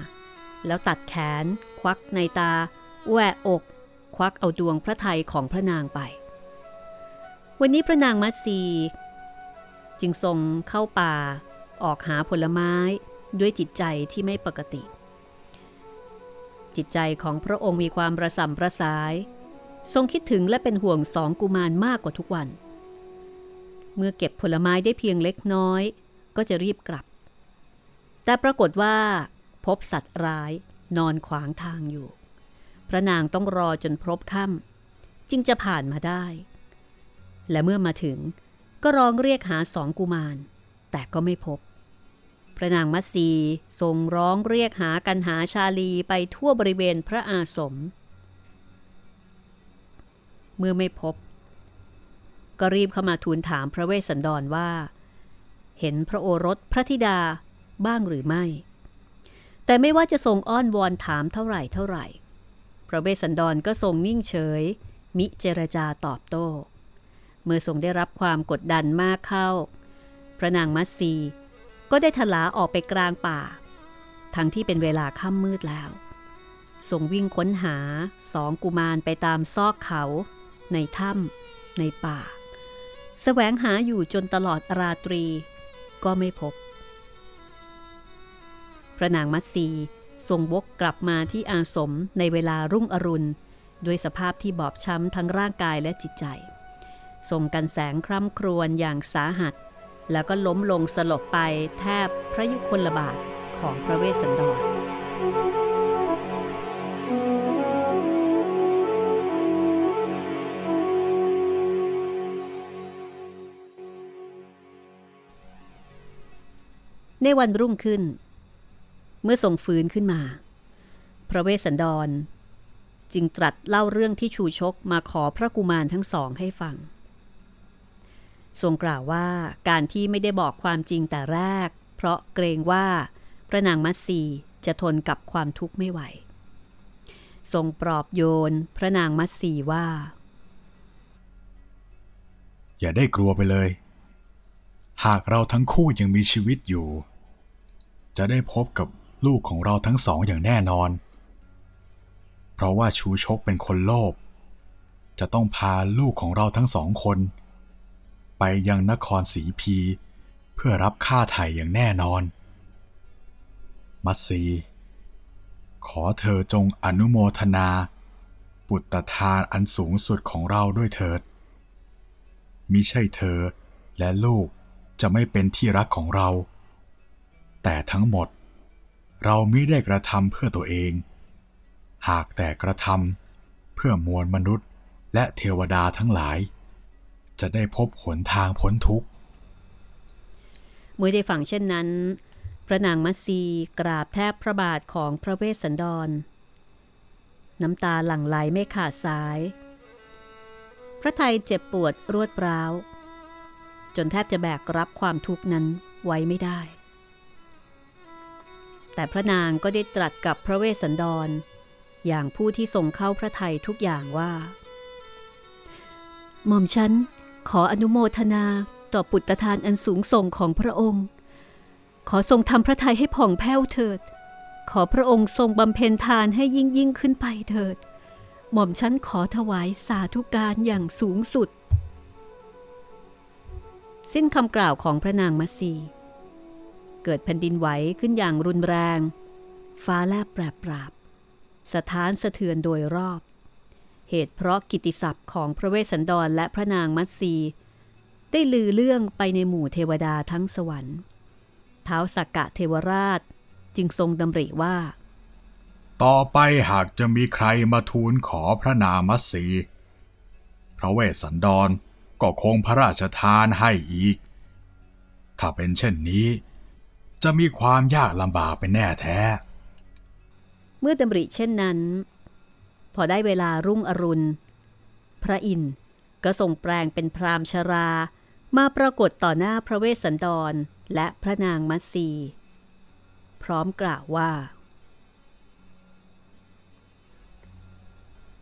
แล้วตัดแขน ควักในตา แหวอก ควักเอาดวงพระไทยของพระนางไป วันนี้พระนางมัตสีจึงทรงเข้าป่า ออกหาผลไม้ด้วยจิตใจที่ไม่ปกติ จิตใจของพระองค์มีความประสัมประสาย ทรงคิดถึงและเป็นห่วงสองกุมารมากกว่าทุกวัน เมื่อเก็บผลไม้ได้เพียงเล็กน้อย ก็จะรีบกลับ แต่ปรากฏว่า พบสัตว์ร้ายนอนขวางทางอยู่ พระนางต้องรอจนพบค่ำจึงจะผ่านมาได้ และเมื่อมาถึงก็ร้องเรียกหาสองกุมาร แต่ก็ไม่พบ พระนางมัตสีทรงร้องเรียกหากันหาชาลีไปทั่วบริเวณพระอาสม เมื่อไม่พบ ก็รีบเข้ามาทูลถามพระเวสสันดรว่า เห็นพระโอรสพระธิดาบ้างหรือไม่ แต่ไม่ว่าจะทรงอ้อนวอนถามเท่าไหร่เท่าไหร่พระเวสสันดรก็ทรงนิ่งเฉย มิเจรจาตอบโต้ เมื่อทรงได้รับความกดดันมากเข้า พระนางมัตสีก็ได้ถลาออกไปกลางป่า ทั้งที่เป็นเวลาค่ำมืดแล้ว ทรงวิ่งค้นหาสองกุมารไปตามซอกเขา ในถ้ำในป่าแสวงหาอยู่จนตลอดราตรีก็ไม่พบ พระนางมัตสีทรงวกกลับมาที่อาสมในเวลารุ่งอรุณ ด้วยสภาพที่บอบช้ำทั้งร่างกายและจิตใจ ทรงกันแสงคร่ำครวญอย่างสาหัส แล้วก็ล้มลงสลบไปแทบพระยุคลบาทของพระเวสสันดรในวันรุ่งขึ้น เมื่อทรงฟื้นขึ้นมา พระเวสสันดร จึงตรัสเล่าเรื่องที่ชูชกมาขอพระกุมารทั้งสองให้ฟัง ทรงกล่าวว่าการที่ไม่ได้บอกความจริงแต่แรก เพราะเกรงว่าพระนางมัตสีจะทนกับความทุกข์ไม่ไหว ทรงปลอบโยนพระนางมัตสีว่า อย่าได้กลัวไปเลย หากเราทั้งคู่ยังมีชีวิตอยู่จะได้พบกับ ลูกของเราทั้งสองอย่างแน่นอน เพราะว่าชูชกเป็นคนโลภ จะต้องพาลูกของเราทั้งสองคน ไปยังนครสีพี เพื่อรับค่าไถ่อย่างแน่นอน มัตสีขอเธอจงอนุโมทนาบุตรทานอันสูงสุดของเราด้วยเถิดมิใช่เธอและลูกจะไม่เป็นที่รักของเรา แต่ทั้งหมด เราไม่ได้กระทำเพื่อตัวเอง หากแต่กระทำเพื่อมวลมนุษย์และเทวดาทั้งหลาย จะได้พบหนทางพ้นทุกข์ เมื่อได้ฟังเช่นนั้น พระนางมัตสีกราบแทบพระบาทของพระเวสสันดร น้ำตาหลั่งไหลไม่ขาดสาย พระไทยเจ็บปวดรวดร้าว จนแทบจะแบกรับความทุกข์นั้นไว้ไม่ได้ แต่พระนางก็ได้ตรัสกับพระเวสสันดร อย่างผู้ที่ทรงเข้าพระไทยทุกอย่างว่า หม่อมฉันขออนุโมทนาต่อปุตตทานอันสูงส่งของพระองค์ ขอทรงทำพระทัยให้ผ่องแผ้วเถิด ขอพระองค์ทรงบำเพ็ญทานให้ยิ่งยิ่งขึ้นไปเถิด หม่อมฉันขอถวายสาธุการอย่างสูงสุด สิ้นคำกล่าวของพระนางมัสี เกิดแผ่นดินไหวขึ้นอย่างรุนแรง ฟ้าแลบแปรปราบ สถานสะเทือนโดยรอบ เหตุเพราะกิติศัพท์ของพระเวสสันดรและพระนางมัตสีได้ลือเรื่องไปในหมู่เทวดาทั้งสวรรค์เท้าสักกะเทวราชจึงทรงดำริว่า ต่อไปหากจะมีใครมาทูลขอพระนางมัตสีพระเวสสันดรก็คงพระราชทานให้อีก ถ้าเป็นเช่นนี้ จะมีความยากลำบากเป็นแน่แท้ เมื่อดำริเช่นนั้น พอได้เวลารุ่งอรุณ พระอินทร์ก็ทรงแปลงเป็นพรามชรา มาปรากฏต่อหน้าพระเวสสันดรและพระนางมัตสีพร้อมกล่าวว่า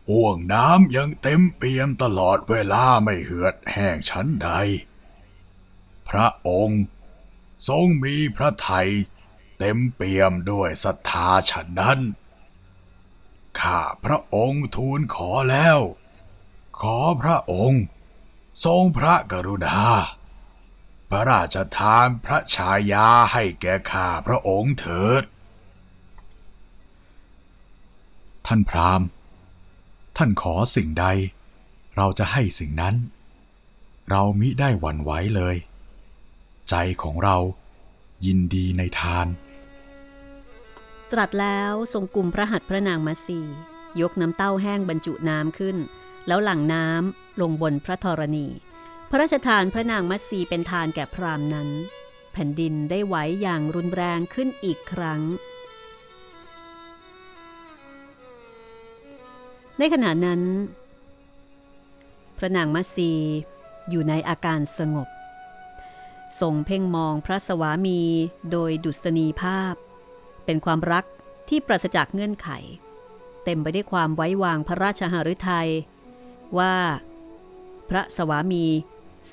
ห่วงน้ำยังเต็มเปี่ยมตลอดเวลาไม่เหือดแห้งชั้นใด พระองค์ ทรงมีพระไทยเต็มเปี่ยมด้วยศรัทธาฉันนั้น ข้าพระองค์ทูลขอแล้ว ขอพระองค์ ทรงพระกรุณา พระราชทานพระชายาให้แก่ข้าพระองค์เถิด ท่านพราหมณ์ ท่านขอสิ่งใด เราจะให้สิ่งนั้น เรามิได้หวั่นไหวเลย ใจของเรายินดีในทาน ตรัสแล้วทรงกลุ่มพระหัตถ์พระนางมัตสียกน้ำเต้าแห้งบรรจุน้ำขึ้น แล้วหลั่งน้ำลงบนพระธรณี พระราชทานพระนางมัตสีเป็นทานแก่พรามนั้น แผ่นดินได้ไหวอย่างรุนแรงขึ้นอีกครั้ง ในขณะนั้น พระนางมัตสีอยู่ในอาการสงบ ทรงเพ่งมองพระสวามีโดยดุษณีภาพ เป็นความรักที่ปราศจากเงื่อนไข เต็มไปด้วยความไว้วางพระราชหฤทัยว่า พระสวามี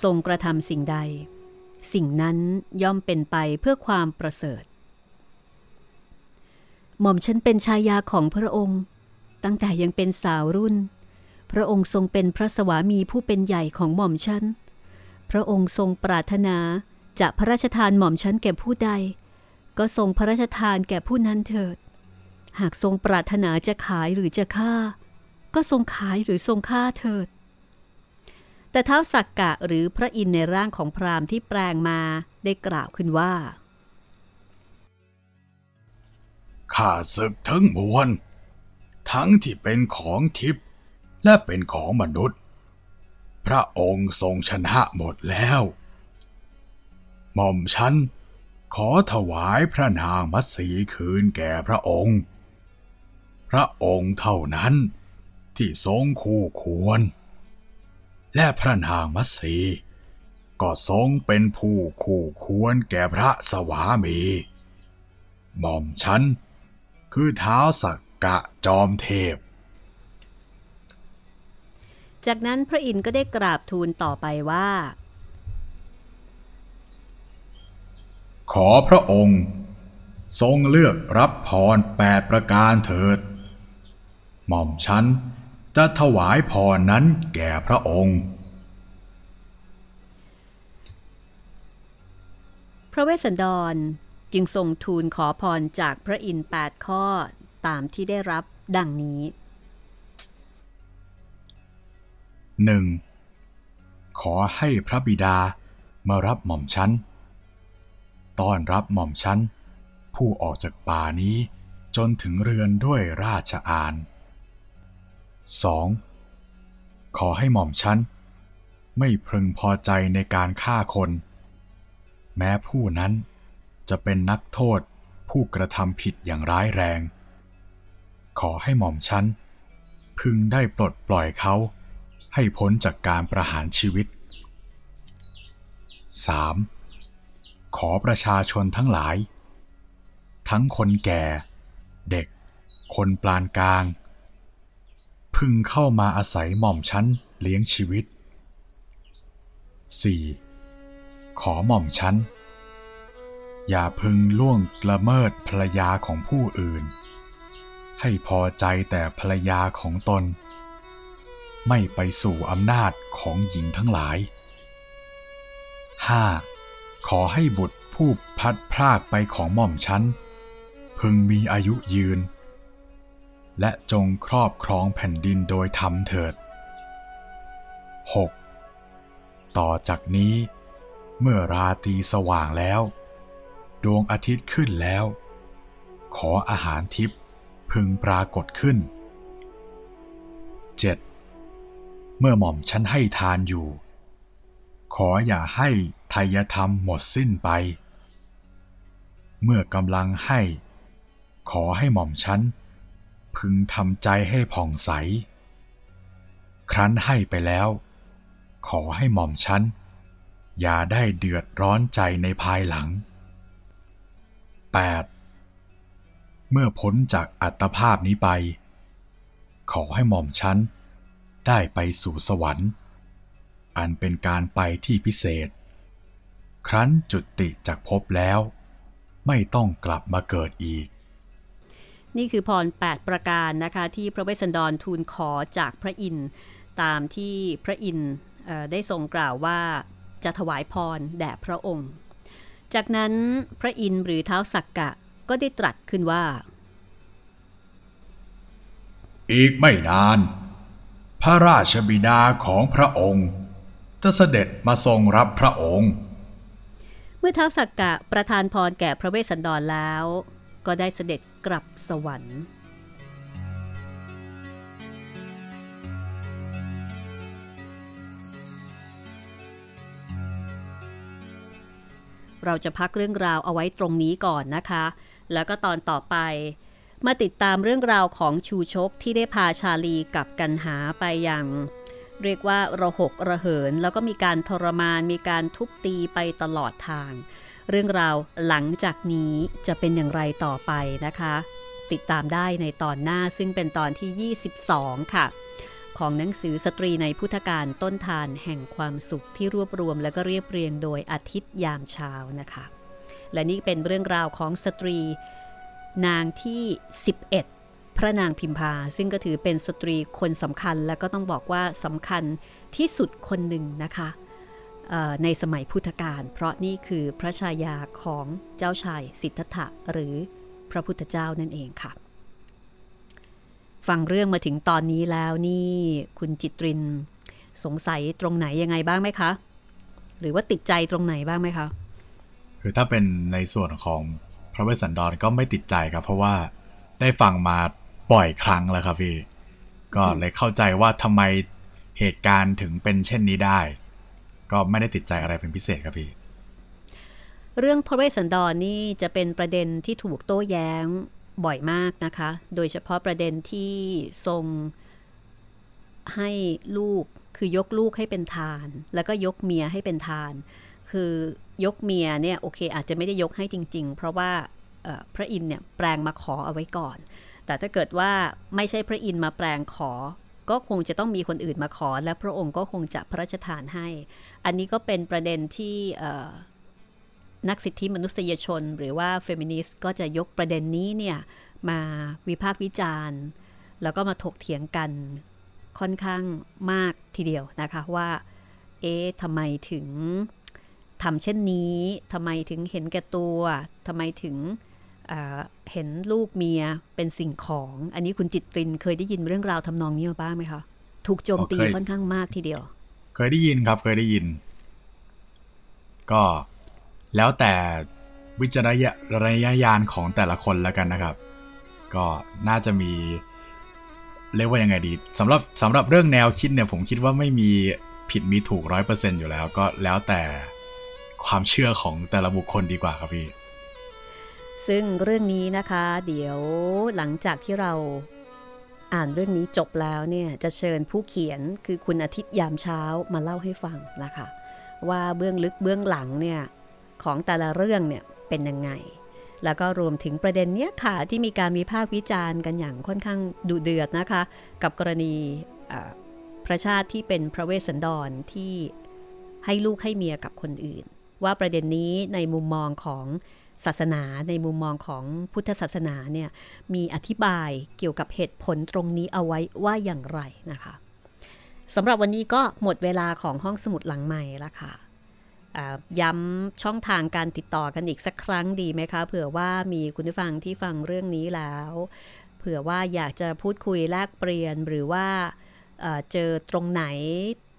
ทรงกระทำสิ่งใด สิ่งนั้นย่อมเป็นไปเพื่อความประเสริฐ หม่อมฉันเป็นชายาของพระองค์ ตั้งแต่ยังเป็นสาวรุ่น พระองค์ทรงเป็นพระสวามีผู้เป็นใหญ่ของหม่อมฉัน พระองค์ทรงปรารถนาจะพระราชทานหม่อมฉันแก่ผู้ใด ก็ทรงพระราชทานแก่ผู้นั้นเถิด หากทรงปรารถนาจะขายหรือจะฆ่า ก็ทรงขายหรือทรงฆ่าเถิด แต่เท้าสักกะหรือพระอินในร่างของพราหมณ์ที่แปลงมาได้กล่าวขึ้นว่าข้าศึกทั้งมวลทั้งที่เป็นของทิพย์และเป็นของมนุษย์ พระองค์ทรงชนะหมดแล้ว หม่อมฉันขอถวายพระนางมัตสีคืนแก่พระองค์ พระองค์เท่านั้นที่ทรงคู่ควร และพระนางมัตสีก็ทรงเป็นผู้คู่ควรแก่พระสวามี หม่อมฉันคือเท้าสักกะจอมเทพ จากนั้นพระอินทร์ก็ได้กราบทูลต่อไปว่า ขอพระองค์ ทรงเลือกรับพรแปดประการเถิด หม่อมฉันจะถวายพรนั้นแก่พระองค์ พระเวสสันดรจึงทรงทูลขอพรจากพระอินทร์แปดข้อตามที่ได้รับดังนี้ หนึ่งขอให้พระบิดามารับหม่อมฉันต้อนรับหม่อมฉันผู้ออกจากป่านี้จนถึงเรือนด้วยราชอาน 2. ขอให้หม่อมฉันไม่พึงพอใจในการฆ่าคน แม้ผู้นั้นจะเป็นนักโทษผู้กระทำผิดอย่างร้ายแรง ขอให้หม่อมฉันพึงได้ปลดปล่อยเขา ให้พ้นจากการประหารชีวิต 3. ขอประชาชนทั้งหลาย ทั้งคนแก่ เด็ก คนปานกลาง พึงเข้ามาอาศัยหม่อมชั้นเลี้ยงชีวิต 4. ขอหม่อมชั้น อย่าพึงล่วงละเมิดภรรยาของผู้อื่น ให้พอใจแต่ภรรยาของตน ไม่ไปสู่อำนาจของหญิงทั้งหลาย 5. ขอให้บุตรผู้พลัดพรากไปของหม่อมชั้นพึงมีอายุยืน และจงครอบครองแผ่นดินโดยธรรมเถิด 6. ต่อจากนี้ เมื่อราตรีสว่างแล้ว ดวงอาทิตย์ขึ้นแล้ว ขออาหารทิพย์พึงปรากฏขึ้น 7. เมื่อหม่อมฉันให้ทานอยู่ ขออย่าให้ทยธรรมหมดสิ้นไป เมื่อกำลังให้ ขอให้หม่อมฉัน พึงทำใจให้ผ่องใส ครั้นให้ไปแล้ว ขอให้หม่อมฉัน อย่าได้เดือดร้อนใจในภายหลัง 8. เมื่อพ้นจากอัตภาพนี้ไป ขอให้หม่อมฉัน ได้ไปสู่สวรรค์ อันเป็นการไปที่พิเศษ ครั้นจุติจากภพแล้ว ไม่ต้องกลับมาเกิดอีก นี่คือพร 8 ประการนะคะ ที่พระเวสสันดรทูลขอจากพระอินทร์ตามที่พระอินทร์เอ่อได้ทรงกล่าวว่าจะถวายพรแด่พระองค์ จากนั้นพระอินทร์หรือเท้าสักกะก็ได้ตรัสขึ้นว่า อีกไม่นาน พระราชบิดาของพระองค์ จะเสด็จมาทรงรับพระองค์ เมื่อเท้าสักกะประทานพรแก่พระเวสสันดรแล้ว ก็ได้เสด็จกลับสวรรค์เราจะพักเรื่องราวเอาไว้ตรงนี้ก่อนนะคะ แล้วก็ตอนต่อไป มาติดตามเรื่องราวของชูชกที่ได้พาชาลีกับกันหาไปอย่าง เรียกว่าระหกระเหิน แล้วก็มีการทรมานมีการทุบตีไปตลอดทาง เรื่องราวหลังจากนี้จะเป็นอย่างไรต่อไปนะคะ ติดตามได้ในตอนหน้าซึ่งเป็นตอนที่ 22 ค่ะของหนังสือสตรีในพุทธการต้นทานแห่งความสุขที่รวบรวมและก็เรียบเรียงโดยอาทิตย์ยามเช้านะคะ และนี่เป็นเรื่องราวของสตรี นางที่ 11 พระนางพิมพา ซึ่งก็ถือเป็นสตรีคนสำคัญและก็ต้องบอกว่าสำคัญที่สุดคนหนึ่งนะคะในสมัยพุทธกาลเพราะนี่คือพระชายาของเจ้าชายสิทธัตถะหรือพระพุทธเจ้านั่นเองค่ะ ฟังเรื่องมาถึงตอนนี้แล้วนี่คุณจิตรินสงสัยตรงไหนยังไงบ้างไหมคะ หรือว่าติดใจตรงไหนบ้างไหมคะ คือถ้าเป็นในส่วนของ ระเวสสันดรก็ไม่ติดใจครับ เพราะว่าได้ฟังมาบ่อยครั้งแล้วครับพี่ ก็เลยเข้าใจว่าทำไมเหตุการณ์ถึงเป็นเช่นนี้ได้ ก็ไม่ได้ติดใจอะไรเป็นพิเศษครับพี่เรื่องพระเวสสันดรนี่จะเป็นประเด็นที่ถูกโต้แย้งบ่อยมากนะคะ โดยเฉพาะประเด็นที่ทรงให้ลูกคือยกลูกให้เป็นทาน แล้วก็ยกเมียให้เป็นทาน คือ ยกเมียเนี่ยโอเค อาจจะไม่ได้ยกให้จริง ๆ เพราะว่าพระอินทร์เนี่ยแปลงมาขอเอาไว้ก่อน แต่ถ้าเกิดว่าไม่ใช่พระอินทร์มาแปลงขอ ก็คงจะต้องมีคนอื่นมาขอ และพระองค์ก็คงจะพระราชทานให้ อันนี้ก็เป็นประเด็นที่นักสิทธิมนุษยชน หรือว่าเฟมินิสต์ก็จะยกประเด็นนี้เนี่ยมาวิพากษ์วิจารณ์ แล้วก็มาถกเถียงกันค่อนข้างมากทีเดียวนะคะว่า เอ๊ะทำไมถึง ทำเช่นนี้ทำไมถึงเห็นแก่ตัวทำไมถึงเเห็นลูกเมียเป็นสิ่งของ อันนี้คุณจิตรินเคยได้ยินเรื่องราวทำนองนี้มาบ้างไหมคะถูกโจมตีค่อนข้างมากทีเดียว เคยได้ยินครับเคยได้ยิน ก็แล้วแต่วิจารณญาณาณของแต่ละคนแล้วกันนะครับ ก็น่าจะมีเรียกว่ายังไงดีสำหรับสำหรับเรื่องแนวคิดเนี่ยผมคิดว่าไม่มีผิดมีถูกร้อยเปอร์เซ็นต์อยู่แล้ว ก็แล้วแต่ ความเชื่อของแต่ละบุคคลดีกว่าครับพี่ ซึ่งเรื่องนี้นะคะ เดี๋ยวหลังจากที่เราอ่านเรื่องนี้จบแล้วเนี่ยจะเชิญผู้เขียนคือคุณอาทิตย์ยามเช้ามาเล่าให้ฟังนะคะ ว่าเบื้องลึกเบื้องหลังเนี่ยของแต่ละเรื่องเนี่ยเป็นยังไง แล้วก็รวมถึงประเด็นเนี้ยค่ะที่มีการวิพากษ์วิจารณ์กันอย่างค่อนข้างดุเดือดนะคะ กับกรณีพระชาติที่เป็นพระเวสสันดรที่ให้ลูกให้เมียกับคนอื่น ว่าประเด็นนี้ในมุมมองของศาสนาในมุมมองของพุทธศาสนาเนี่ยมีอธิบายเกี่ยวกับเหตุผลตรงนี้เอาไว้ว่าอย่างไรนะคะสำหรับวันนี้ก็หมดเวลาของห้องสมุดหลังใหม่ละค่ะย้ำช่องทางการติดต่อกันอีกสักครั้งดีไหมคะ เผื่อว่ามีคุณผู้ฟังที่ฟังเรื่องนี้แล้ว เผื่อว่าอยากจะพูดคุยแลกเปลี่ยนหรือว่าเจอตรงไหน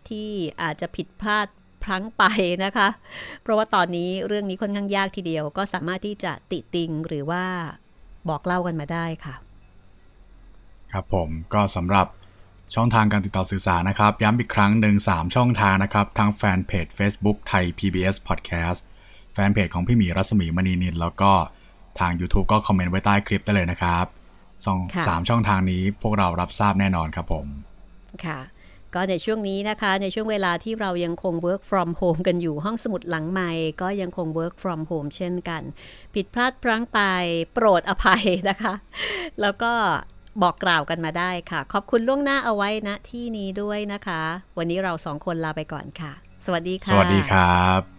ที่อาจจะผิดพลาด พลั้งไปนะคะ เพราะว่าตอนนี้เรื่องนี้ค่อนข้างยากทีเดียว ก็สามารถที่จะติติงหรือว่าบอกเล่ากันมาได้ค่ะ ครับผมก็สำหรับช่องทางการติดต่อสื่อสารนะครับ ย้ำอีกครั้งหนึ่ง3ช่องทางนะครับทางแฟนเพจ Facebook ไทย PBS Podcast แฟนเพจของพี่หมีรัศมีมณีนินแล้วก็ทาง YouTube ก็คอมเมนต์ไว้ใต้คลิปได้เลยนะครับสองสามช่องทางนี้พวกเรารับทราบแน่นอนครับผม ค่ะ ก็ในช่วงนี้นะคะ ในช่วงเวลาที่เรายังคง work from home กันอยู่ห้องสมุดหลังใหม่ก็ยังคง work from home เช่นกัน ผิดพลาดพลั้งไปโปรดอภัยนะคะ แล้วก็บอกกล่าวกันมาได้ค่ะ ขอบคุณล่วงหน้าเอาไว้ณนะที่นี้ด้วยนะคะ วันนี้เราสองคนลาไปก่อนค่ะ สวัสดีค่ะ สวัสดีครับ